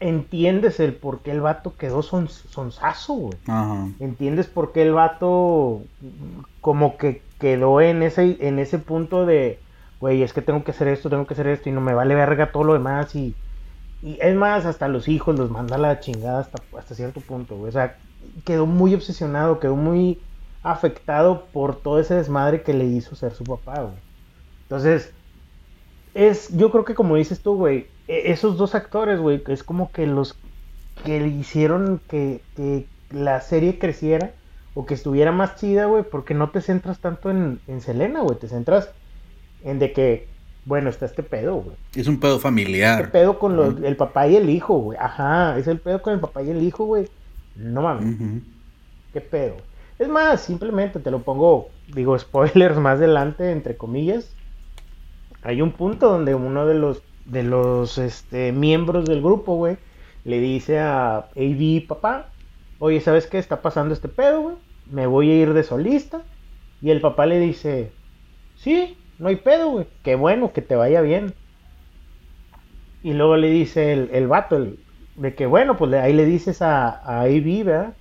Speaker 1: entiendes el por qué el vato quedó son, sonsazo, güey. Entiendes por qué el vato como que quedó en ese, en ese punto de, güey, es que tengo que hacer esto, tengo que hacer esto y no me vale verga todo lo demás y, y es más, hasta los hijos los manda a la chingada hasta, hasta cierto punto, güey. O sea, quedó muy obsesionado, quedó muy afectado por todo ese desmadre que le hizo ser su papá, güey. Entonces, es, yo creo que como dices tú, güey, e-, esos dos actores, güey, es como que los que le hicieron que, la serie creciera o que estuviera más chida, güey, porque no te centras tanto en, en Selena, güey, te centras en de que, bueno, está este pedo, güey.
Speaker 2: Es un pedo familiar.
Speaker 1: Este pedo con los, el papá y el hijo, güey. Ajá, es el pedo con el papá y el hijo, güey. No mames. ¿Qué pedo? Es más, simplemente te lo pongo, digo, spoilers más adelante, entre comillas. Hay un punto donde uno de los de los este, miembros del grupo, güey, le dice a AB, papá, oye, ¿sabes qué está pasando este pedo, güey? Me voy a ir de solista. Y el papá le dice, sí, no hay pedo, güey, qué bueno, que te vaya bien. Y luego le dice el, el vato, el, de que bueno, pues ahí le dices a, a AB, ¿verdad?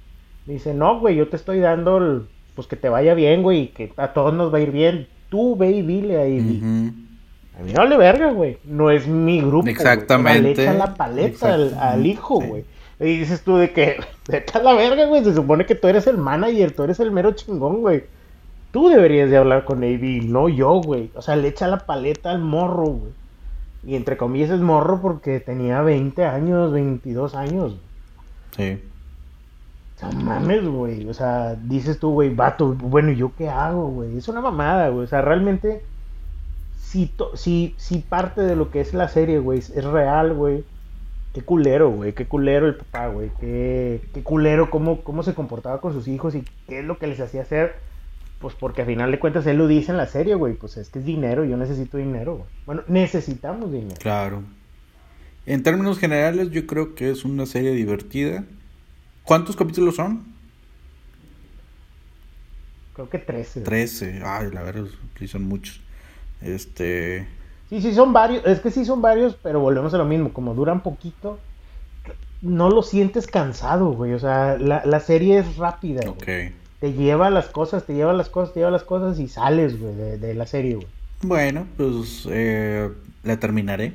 Speaker 1: Dice, no, güey, yo te estoy dando, pues que te vaya bien, güey, y que a todos nos va a ir bien. Tú ve y dile a AB. A mí no vale verga, güey. No es mi grupo.
Speaker 2: Exactamente.
Speaker 1: Le echan la paleta al, hijo, güey. Y dices tú de que, vete a la verga, güey. Se supone que tú eres el manager, tú eres el mero chingón, güey. Tú deberías de hablar con AB, no yo, güey. O sea, le echa la paleta al morro, güey. Y entre comillas es morro porque tenía 20 años, 22 años.
Speaker 2: Sí.
Speaker 1: O sea, mames, güey. O sea, dices tú, güey, vato, bueno, ¿y yo qué hago, güey? Es una mamada, güey. O sea, realmente si, si, parte de lo que es la serie, güey, es real, güey, qué culero, güey, qué culero el papá, güey, qué, qué culero cómo, cómo se comportaba con sus hijos y qué es lo que les hacía hacer. Pues porque a final de cuentas él lo dice en la serie, güey, pues es que es dinero, yo necesito dinero, güey. Bueno, necesitamos dinero.
Speaker 2: Claro. En términos generales, yo creo que es una serie divertida. ¿Cuántos capítulos son?
Speaker 1: Creo que 13.
Speaker 2: 13, ay, la verdad, sí son muchos. Este.
Speaker 1: Sí, sí, son varios. Es que sí son varios, pero volvemos a lo mismo. Como duran poquito, no lo sientes cansado, güey. O sea, la, serie es rápida. Ok. Te lleva las cosas, te lleva las cosas, te lleva las cosas y sales, güey, de, de la serie, güey.
Speaker 2: Bueno, pues eh, la terminaré.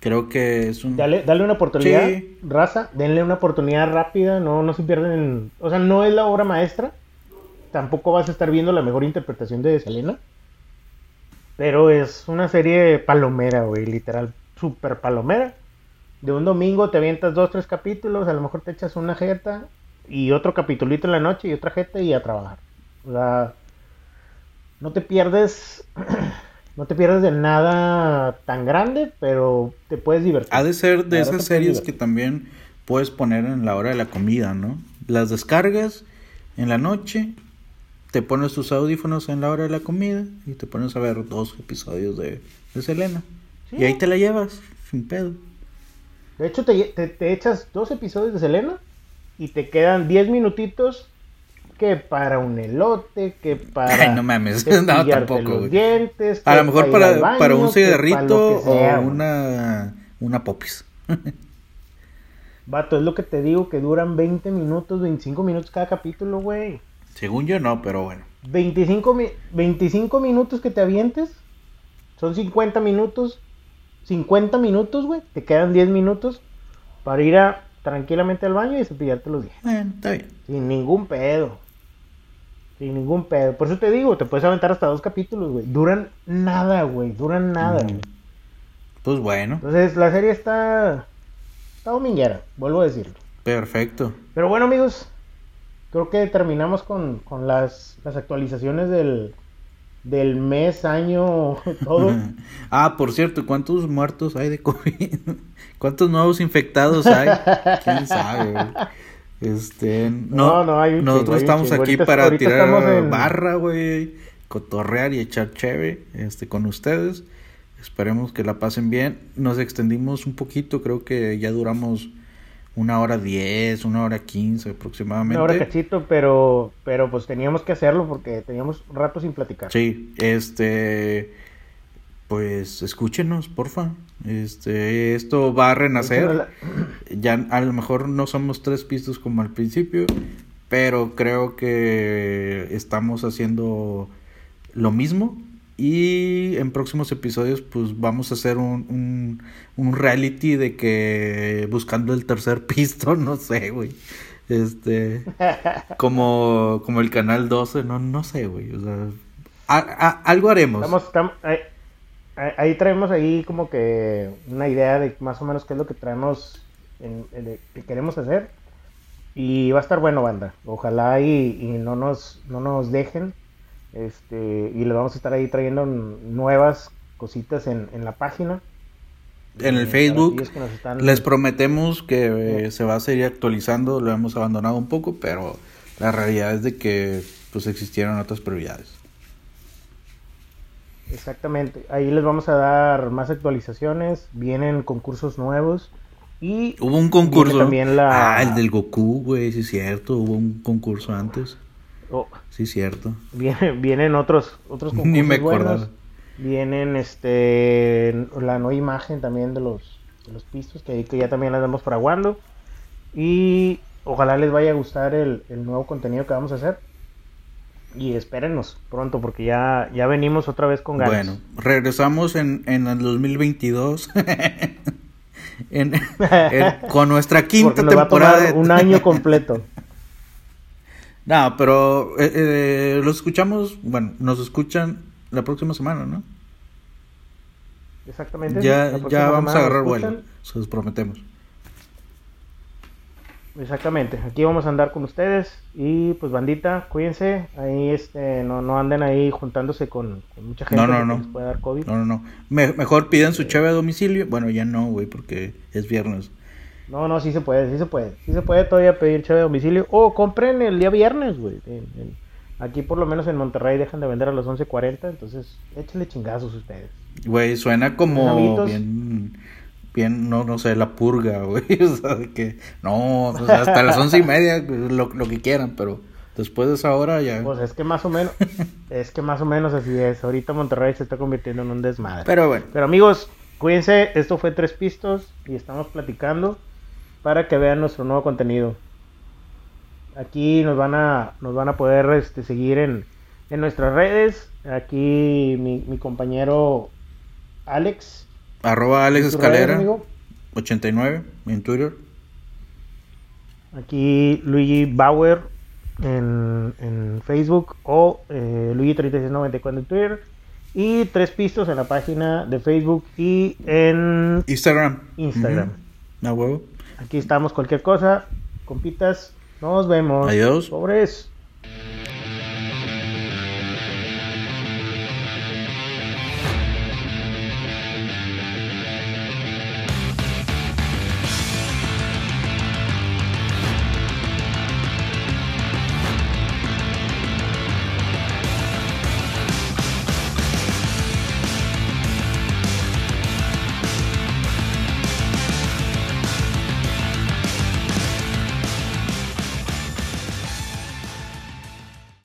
Speaker 2: Creo que es un...
Speaker 1: Dale, dale una oportunidad,
Speaker 2: Sí.
Speaker 1: raza, denle una oportunidad rápida, no, no se pierden, o sea, no es la obra maestra, tampoco vas a estar viendo la mejor interpretación de Selena, pero es una serie palomera, güey, literal, súper palomera. De un domingo te avientas dos, tres capítulos, a lo mejor te echas una jeta y otro capitulito en la noche y otra jeta y a trabajar. O sea, no te pierdes, no te pierdes de nada tan grande, pero te puedes divertir.
Speaker 2: Ha de ser de esas series que también puedes poner en la hora de la comida, ¿no? Las descargas en la noche, te pones tus audífonos en la hora de la comida y te pones a ver dos episodios de, de Selena.
Speaker 1: Sí.
Speaker 2: Y ahí te la llevas, sin pedo.
Speaker 1: De hecho, te, te- te echas dos episodios de Selena y te quedan 10 minutitos que para un elote, que para
Speaker 2: Ay, no mames, no, tampoco,
Speaker 1: los dientes, que
Speaker 2: A lo mejor para,
Speaker 1: baño,
Speaker 2: para un
Speaker 1: para
Speaker 2: cigarrito
Speaker 1: sea,
Speaker 2: o una, una popis.
Speaker 1: Vato, es lo que te digo, que duran 20 minutos, 25 minutos cada capítulo, güey.
Speaker 2: Según yo no, pero bueno.
Speaker 1: 25, mi- 25 minutos que te avientes, son 50 minutos, 50 minutos, güey, te quedan 10 minutos para ir a, tranquilamente al baño y cepillarte los dientes.
Speaker 2: Bueno, está bien.
Speaker 1: Sin ningún pedo. Sin ningún pedo. Por eso te digo, te puedes aventar hasta dos capítulos, güey. Duran nada, güey. Duran nada, güey.
Speaker 2: Pues bueno,
Speaker 1: Entonces, la serie está. Está dominguera, vuelvo a decirlo.
Speaker 2: perfecto.
Speaker 1: Pero bueno, amigos. Creo que terminamos con, con las, las actualizaciones del, del mes, año, todo.
Speaker 2: ah, por cierto, ¿cuántos muertos hay de COVID? ¿Cuántos nuevos infectados hay? ¿Quién sabe? Este, no,
Speaker 1: No, no, hay un
Speaker 2: nosotros
Speaker 1: chingo,
Speaker 2: estamos aquí
Speaker 1: Ahorita-
Speaker 2: para
Speaker 1: ahorita
Speaker 2: tirar
Speaker 1: en-
Speaker 2: barra, güey, cotorrear y echar cheve, este, con ustedes. Esperemos que la pasen bien. Nos extendimos un poquito, creo que ya duramos una hora diez, una hora quince aproximadamente.
Speaker 1: Una hora cachito, pero, pero pues teníamos que hacerlo porque teníamos rato sin platicar.
Speaker 2: Sí, este, pues escúchenos, porfa. Este, esto va a renacer. Ya a lo mejor no somos tres pistos como al principio, pero creo que estamos haciendo lo mismo. Y en próximos episodios, pues vamos a hacer un, un, un reality de que buscando el tercer pisto, no sé, güey. Este, como, como el canal 12, no, no sé, güey. O sea, algo haremos.
Speaker 1: Ahí, traemos ahí como que una idea de más o menos qué es lo que traemos, que queremos hacer. Y va a estar bueno, banda. Ojalá y, y no, nos, no nos dejen. Este, y les vamos a estar ahí trayendo nuevas cositas en, en la página.
Speaker 2: en el Facebook.
Speaker 1: están-
Speaker 2: Les prometemos que eh, se va a seguir actualizando, lo hemos abandonado un poco, pero la realidad es de que pues existieron otras prioridades.
Speaker 1: Exactamente. Ahí les vamos a dar más actualizaciones. Vienen concursos nuevos. Y
Speaker 2: Hubo un concurso.
Speaker 1: También la-
Speaker 2: Ah, el del Goku, güey, sí es cierto, hubo un concurso antes.
Speaker 1: Oh,
Speaker 2: Sí cierto.
Speaker 1: viene- vienen otros, otros concursos
Speaker 2: Ni me
Speaker 1: buenos. Vienen este la nueva imagen también de los, de los pistos que, que ya también la damos fraguando. Y ojalá les vaya a gustar el, el nuevo contenido que vamos a hacer. Y espérenos pronto porque ya, ya venimos otra vez con ganas.
Speaker 2: Bueno, regresamos en, en el 2022 en- en- con nuestra quinta temporada.
Speaker 1: un año completo.
Speaker 2: No, pero eh, eh, los escuchamos, bueno, nos escuchan la próxima semana, ¿no?
Speaker 1: Exactamente.
Speaker 2: Ya, ya vamos a agarrar
Speaker 1: nos
Speaker 2: vuelo, se los prometemos.
Speaker 1: Exactamente, aquí vamos a andar con ustedes y pues bandita, cuídense, ahí este, no, no anden ahí juntándose con, con mucha gente
Speaker 2: No, no,
Speaker 1: porque
Speaker 2: no.
Speaker 1: les puede dar COVID.
Speaker 2: No, no, no. Me- mejor pidan su chave a domicilio. Bueno, ya no, güey, porque es viernes.
Speaker 1: No, no, sí se puede, sí se puede, sí se puede todavía pedir chave a domicilio o compren el día viernes, güey. Aquí por lo menos en Monterrey dejan de vender a las 11.40, entonces échenle chingazos ustedes.
Speaker 2: Güey, suena como bien, bien, no, no sé, la purga, güey. O sea, de que, no, o sea, hasta las once y media, lo, lo que quieran, pero después de esa hora ya.
Speaker 1: Pues es que más o menos, es que más o menos así es. Ahorita Monterrey se está convirtiendo en un desmadre.
Speaker 2: Pero bueno,
Speaker 1: Pero amigos, cuídense, esto fue Tres Pistos y estamos platicando para que vean nuestro nuevo contenido. aquí nos van a, nos van a poder este, seguir en, en nuestras redes. Aquí mi, mi compañero Alex.
Speaker 2: Arroba Alex Escalera. 89 en Twitter.
Speaker 1: Aquí Luigi Bauer en, en Facebook o eh, Luigi3694 en Twitter. Y tres pistos en la página de Facebook y en
Speaker 2: Instagram.
Speaker 1: Instagram.
Speaker 2: huevo.
Speaker 1: Aquí estamos, cualquier cosa. Compitas, nos vemos.
Speaker 2: Adiós.
Speaker 1: Pobres.